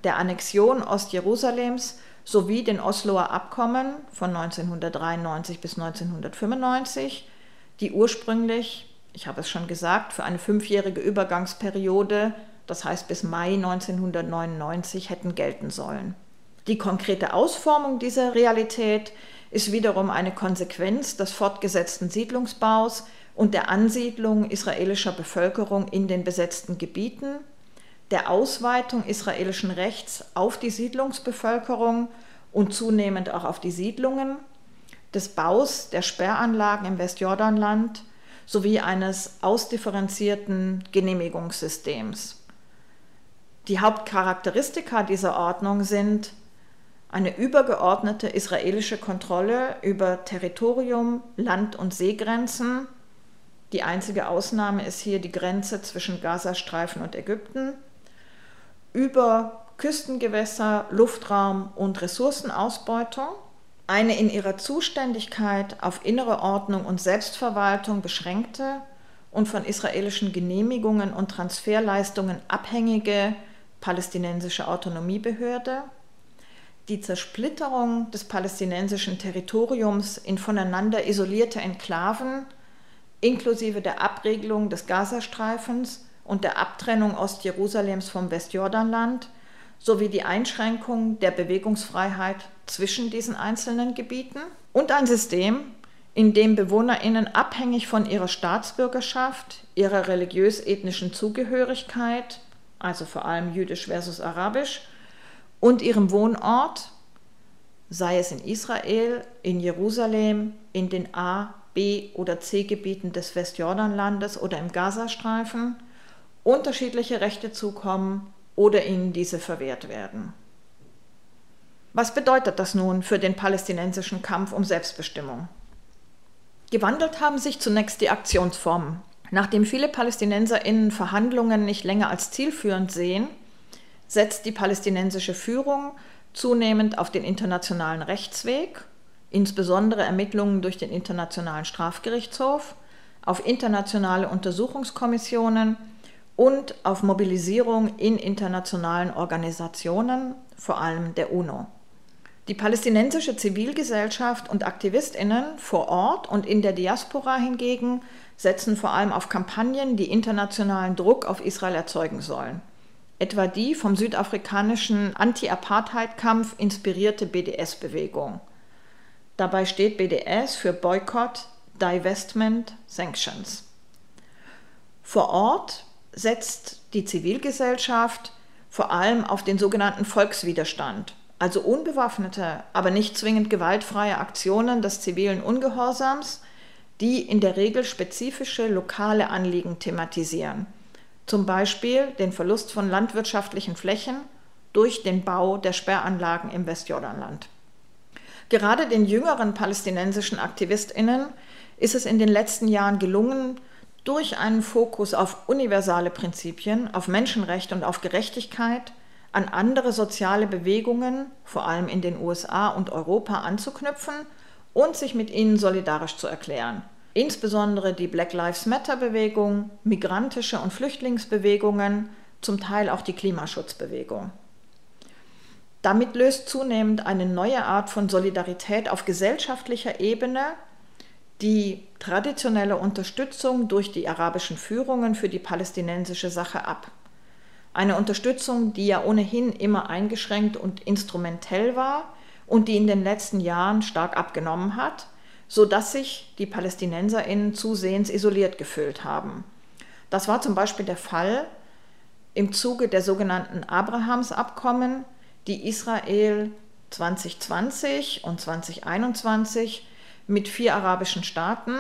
der Annexion Ostjerusalems sowie den Osloer Abkommen von 1993 bis 1995, die ursprünglich, ich habe es schon gesagt, für eine fünfjährige Übergangsperiode, das heißt bis Mai 1999, hätten gelten sollen. Die konkrete Ausformung dieser Realität ist wiederum eine Konsequenz des fortgesetzten Siedlungsbaus und der Ansiedlung israelischer Bevölkerung in den besetzten Gebieten, der Ausweitung israelischen Rechts auf die Siedlungsbevölkerung und zunehmend auch auf die Siedlungen, des Baus der Sperranlagen im Westjordanland sowie eines ausdifferenzierten Genehmigungssystems. Die Hauptcharakteristika dieser Ordnung sind eine übergeordnete israelische Kontrolle über Territorium, Land- und Seegrenzen. Die einzige Ausnahme ist hier die Grenze zwischen Gazastreifen und Ägypten. Über Küstengewässer, Luftraum und Ressourcenausbeutung. Eine in ihrer Zuständigkeit auf innere Ordnung und Selbstverwaltung beschränkte und von israelischen Genehmigungen und Transferleistungen abhängige palästinensische Autonomiebehörde die Zersplitterung des palästinensischen Territoriums in voneinander isolierte Enklaven inklusive der Abregelung des Gazastreifens und der Abtrennung Ostjerusalems vom Westjordanland sowie die Einschränkung der Bewegungsfreiheit zwischen diesen einzelnen Gebieten und ein System, in dem Bewohnerinnen abhängig von ihrer Staatsbürgerschaft, ihrer religiös-ethnischen Zugehörigkeit, also vor allem jüdisch versus arabisch, und ihrem Wohnort, sei es in Israel, in Jerusalem, in den A, B oder C-Gebieten des Westjordanlandes oder im Gazastreifen, unterschiedliche Rechte zukommen oder ihnen diese verwehrt werden. Was bedeutet das nun für den palästinensischen Kampf um Selbstbestimmung? Gewandelt haben sich zunächst die Aktionsformen. Nachdem viele PalästinenserInnen Verhandlungen nicht länger als zielführend sehen, setzt die palästinensische Führung zunehmend auf den internationalen Rechtsweg, insbesondere Ermittlungen durch den Internationalen Strafgerichtshof, auf internationale Untersuchungskommissionen und auf Mobilisierung in internationalen Organisationen, vor allem der UNO. Die palästinensische Zivilgesellschaft und Aktivistinnen vor Ort und in der Diaspora hingegen setzen vor allem auf Kampagnen, die internationalen Druck auf Israel erzeugen sollen etwa die vom südafrikanischen Anti-Apartheid-Kampf inspirierte BDS-Bewegung. Dabei steht BDS für Boycott, Divestment, Sanctions. Vor Ort setzt die Zivilgesellschaft vor allem auf den sogenannten Volkswiderstand, also unbewaffnete, aber nicht zwingend gewaltfreie Aktionen des zivilen Ungehorsams, die in der Regel spezifische lokale Anliegen thematisieren – zum Beispiel den Verlust von landwirtschaftlichen Flächen durch den Bau der Sperranlagen im Westjordanland. Gerade den jüngeren palästinensischen Aktivistinnen ist es in den letzten Jahren gelungen, durch einen Fokus auf universale Prinzipien, auf Menschenrechte und auf Gerechtigkeit an andere soziale Bewegungen, vor allem in den USA und Europa, anzuknüpfen und sich mit ihnen solidarisch zu erklären insbesondere die Black Lives Matter-Bewegung, migrantische und Flüchtlingsbewegungen, zum Teil auch die Klimaschutzbewegung. Damit löst zunehmend eine neue Art von Solidarität auf gesellschaftlicher Ebene die traditionelle Unterstützung durch die arabischen Führungen für die palästinensische Sache ab. Eine Unterstützung, die ja ohnehin immer eingeschränkt und instrumentell war und die in den letzten Jahren stark abgenommen hat, sodass sich die Palästinenserinnen zusehends isoliert gefühlt haben. Das war zum Beispiel der Fall im Zuge der sogenannten Abrahamsabkommen, die Israel 2020 und 2021 mit vier arabischen Staaten,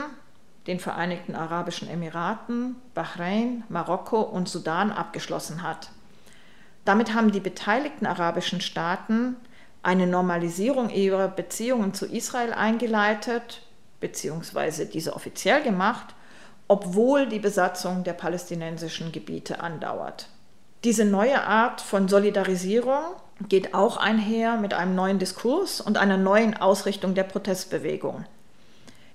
den Vereinigten Arabischen Emiraten, Bahrain, Marokko und Sudan abgeschlossen hat. Damit haben die beteiligten arabischen Staaten eine Normalisierung ihrer Beziehungen zu Israel eingeleitet, beziehungsweise diese offiziell gemacht, obwohl die Besatzung der palästinensischen Gebiete andauert. Diese neue Art von Solidarisierung geht auch einher mit einem neuen Diskurs und einer neuen Ausrichtung der Protestbewegung.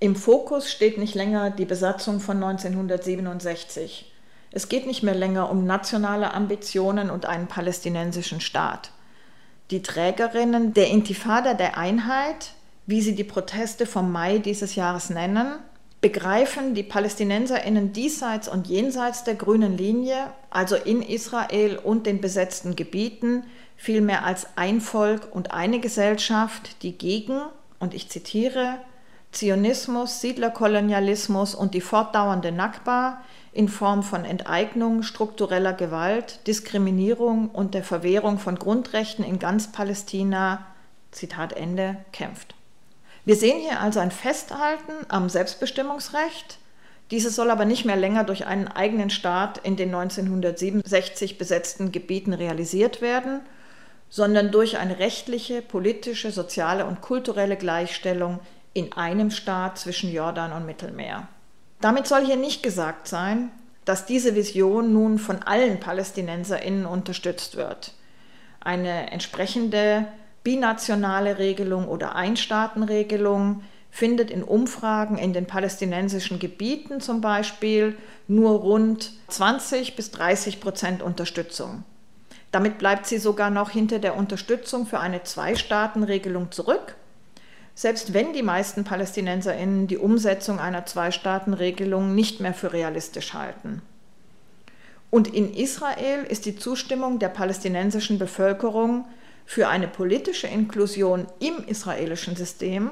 Im Fokus steht nicht länger die Besatzung von 1967. Es geht nicht mehr länger um nationale Ambitionen und einen palästinensischen Staat. Die Trägerinnen der Intifada der Einheit, wie sie die Proteste vom Mai dieses Jahres nennen, begreifen die Palästinenserinnen diesseits und jenseits der grünen Linie, also in Israel und den besetzten Gebieten, vielmehr als ein Volk und eine Gesellschaft, die gegen, und ich zitiere, Zionismus, Siedlerkolonialismus und die fortdauernde Nakba in Form von Enteignung, struktureller Gewalt, Diskriminierung und der Verwehrung von Grundrechten in ganz Palästina, Zitat Ende, kämpft. Wir sehen hier also ein Festhalten am Selbstbestimmungsrecht. Dieses soll aber nicht mehr länger durch einen eigenen Staat in den 1967 besetzten Gebieten realisiert werden, sondern durch eine rechtliche, politische, soziale und kulturelle Gleichstellung in einem Staat zwischen Jordan und Mittelmeer. Damit soll hier nicht gesagt sein, dass diese Vision nun von allen Palästinenserinnen unterstützt wird. Eine entsprechende binationale Regelung oder Einstaatenregelung findet in Umfragen in den palästinensischen Gebieten zum Beispiel nur rund 20 bis 30 Prozent Unterstützung. Damit bleibt sie sogar noch hinter der Unterstützung für eine Zwei-Staaten-Regelung zurück selbst wenn die meisten Palästinenserinnen die Umsetzung einer Zwei-Staaten-Regelung nicht mehr für realistisch halten. Und in Israel ist die Zustimmung der palästinensischen Bevölkerung für eine politische Inklusion im israelischen System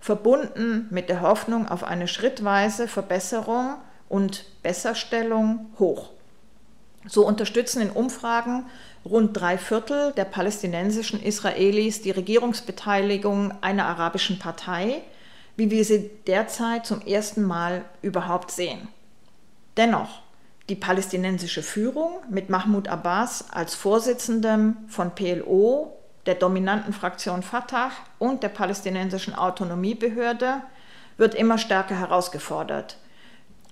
verbunden mit der Hoffnung auf eine schrittweise Verbesserung und Besserstellung hoch. So unterstützen in Umfragen rund drei Viertel der palästinensischen Israelis die Regierungsbeteiligung einer arabischen Partei, wie wir sie derzeit zum ersten Mal überhaupt sehen. Dennoch, die palästinensische Führung mit Mahmoud Abbas als Vorsitzendem von PLO, der dominanten Fraktion Fatah und der palästinensischen Autonomiebehörde wird immer stärker herausgefordert.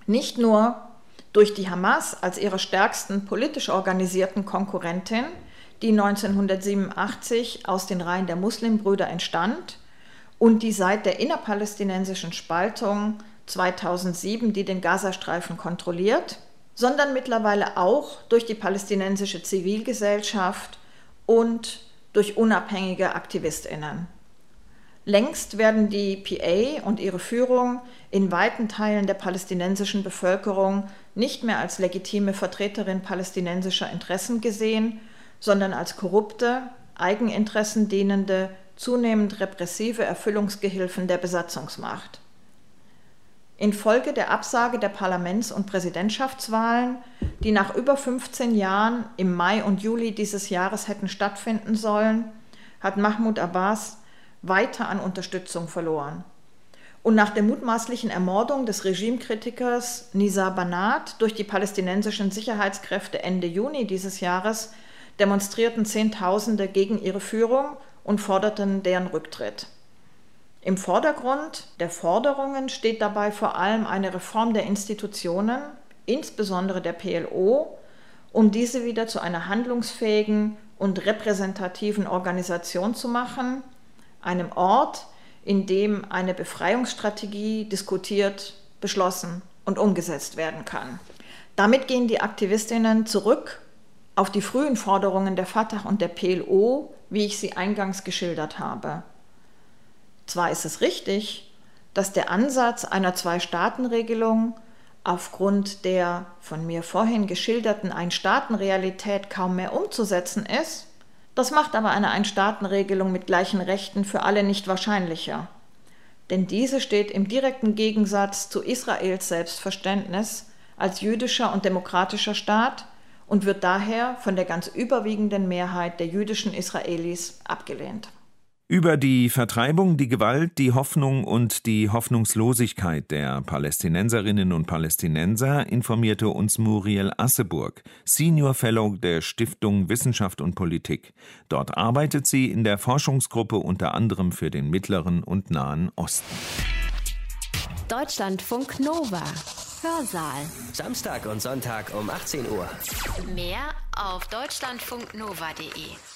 Nicht nur durch die Hamas als ihrer stärksten politisch organisierten Konkurrentin, die 1987 aus den Reihen der Muslimbrüder entstand und die seit der innerpalästinensischen Spaltung 2007, die den Gazastreifen kontrolliert, sondern mittlerweile auch durch die palästinensische Zivilgesellschaft und durch unabhängige Aktivistinnen. Längst werden die PA und ihre Führung in weiten Teilen der palästinensischen Bevölkerung nicht mehr als legitime Vertreterin palästinensischer Interessen gesehen, sondern als korrupte, Eigeninteressen dienende, zunehmend repressive Erfüllungsgehilfen der Besatzungsmacht. Infolge der Absage der Parlaments- und Präsidentschaftswahlen, die nach über 15 Jahren im Mai und Juli dieses Jahres hätten stattfinden sollen, hat Mahmoud Abbas weiter an Unterstützung verloren. Und nach der mutmaßlichen Ermordung des Regimekritikers Nizar Banat durch die palästinensischen Sicherheitskräfte Ende Juni dieses Jahres demonstrierten Zehntausende gegen ihre Führung und forderten deren Rücktritt. Im Vordergrund der Forderungen steht dabei vor allem eine Reform der Institutionen, insbesondere der PLO, um diese wieder zu einer handlungsfähigen und repräsentativen Organisation zu machen, einem Ort, in dem eine Befreiungsstrategie diskutiert, beschlossen und umgesetzt werden kann. Damit gehen die Aktivistinnen zurück auf die frühen Forderungen der Fatah und der PLO, wie ich sie eingangs geschildert habe. Zwar ist es richtig, dass der Ansatz einer Zwei-Staaten-Regelung aufgrund der von mir vorhin geschilderten Ein-Staaten-Realität kaum mehr umzusetzen ist, Das macht aber eine Einstaatenregelung mit gleichen Rechten für alle nicht wahrscheinlicher. Denn diese steht im direkten Gegensatz zu Israels Selbstverständnis als jüdischer und demokratischer Staat und wird daher von der ganz überwiegenden Mehrheit der jüdischen Israelis abgelehnt. Über die Vertreibung, die Gewalt, die Hoffnung und die Hoffnungslosigkeit der Palästinenserinnen und Palästinenser informierte uns Muriel Asseburg, Senior Fellow der Stiftung Wissenschaft und Politik. Dort arbeitet sie in der Forschungsgruppe unter anderem für den Mittleren und Nahen Osten. Deutschlandfunk Nova. Hörsaal. Samstag und Sonntag um 18 Uhr. Mehr auf deutschlandfunknova.de.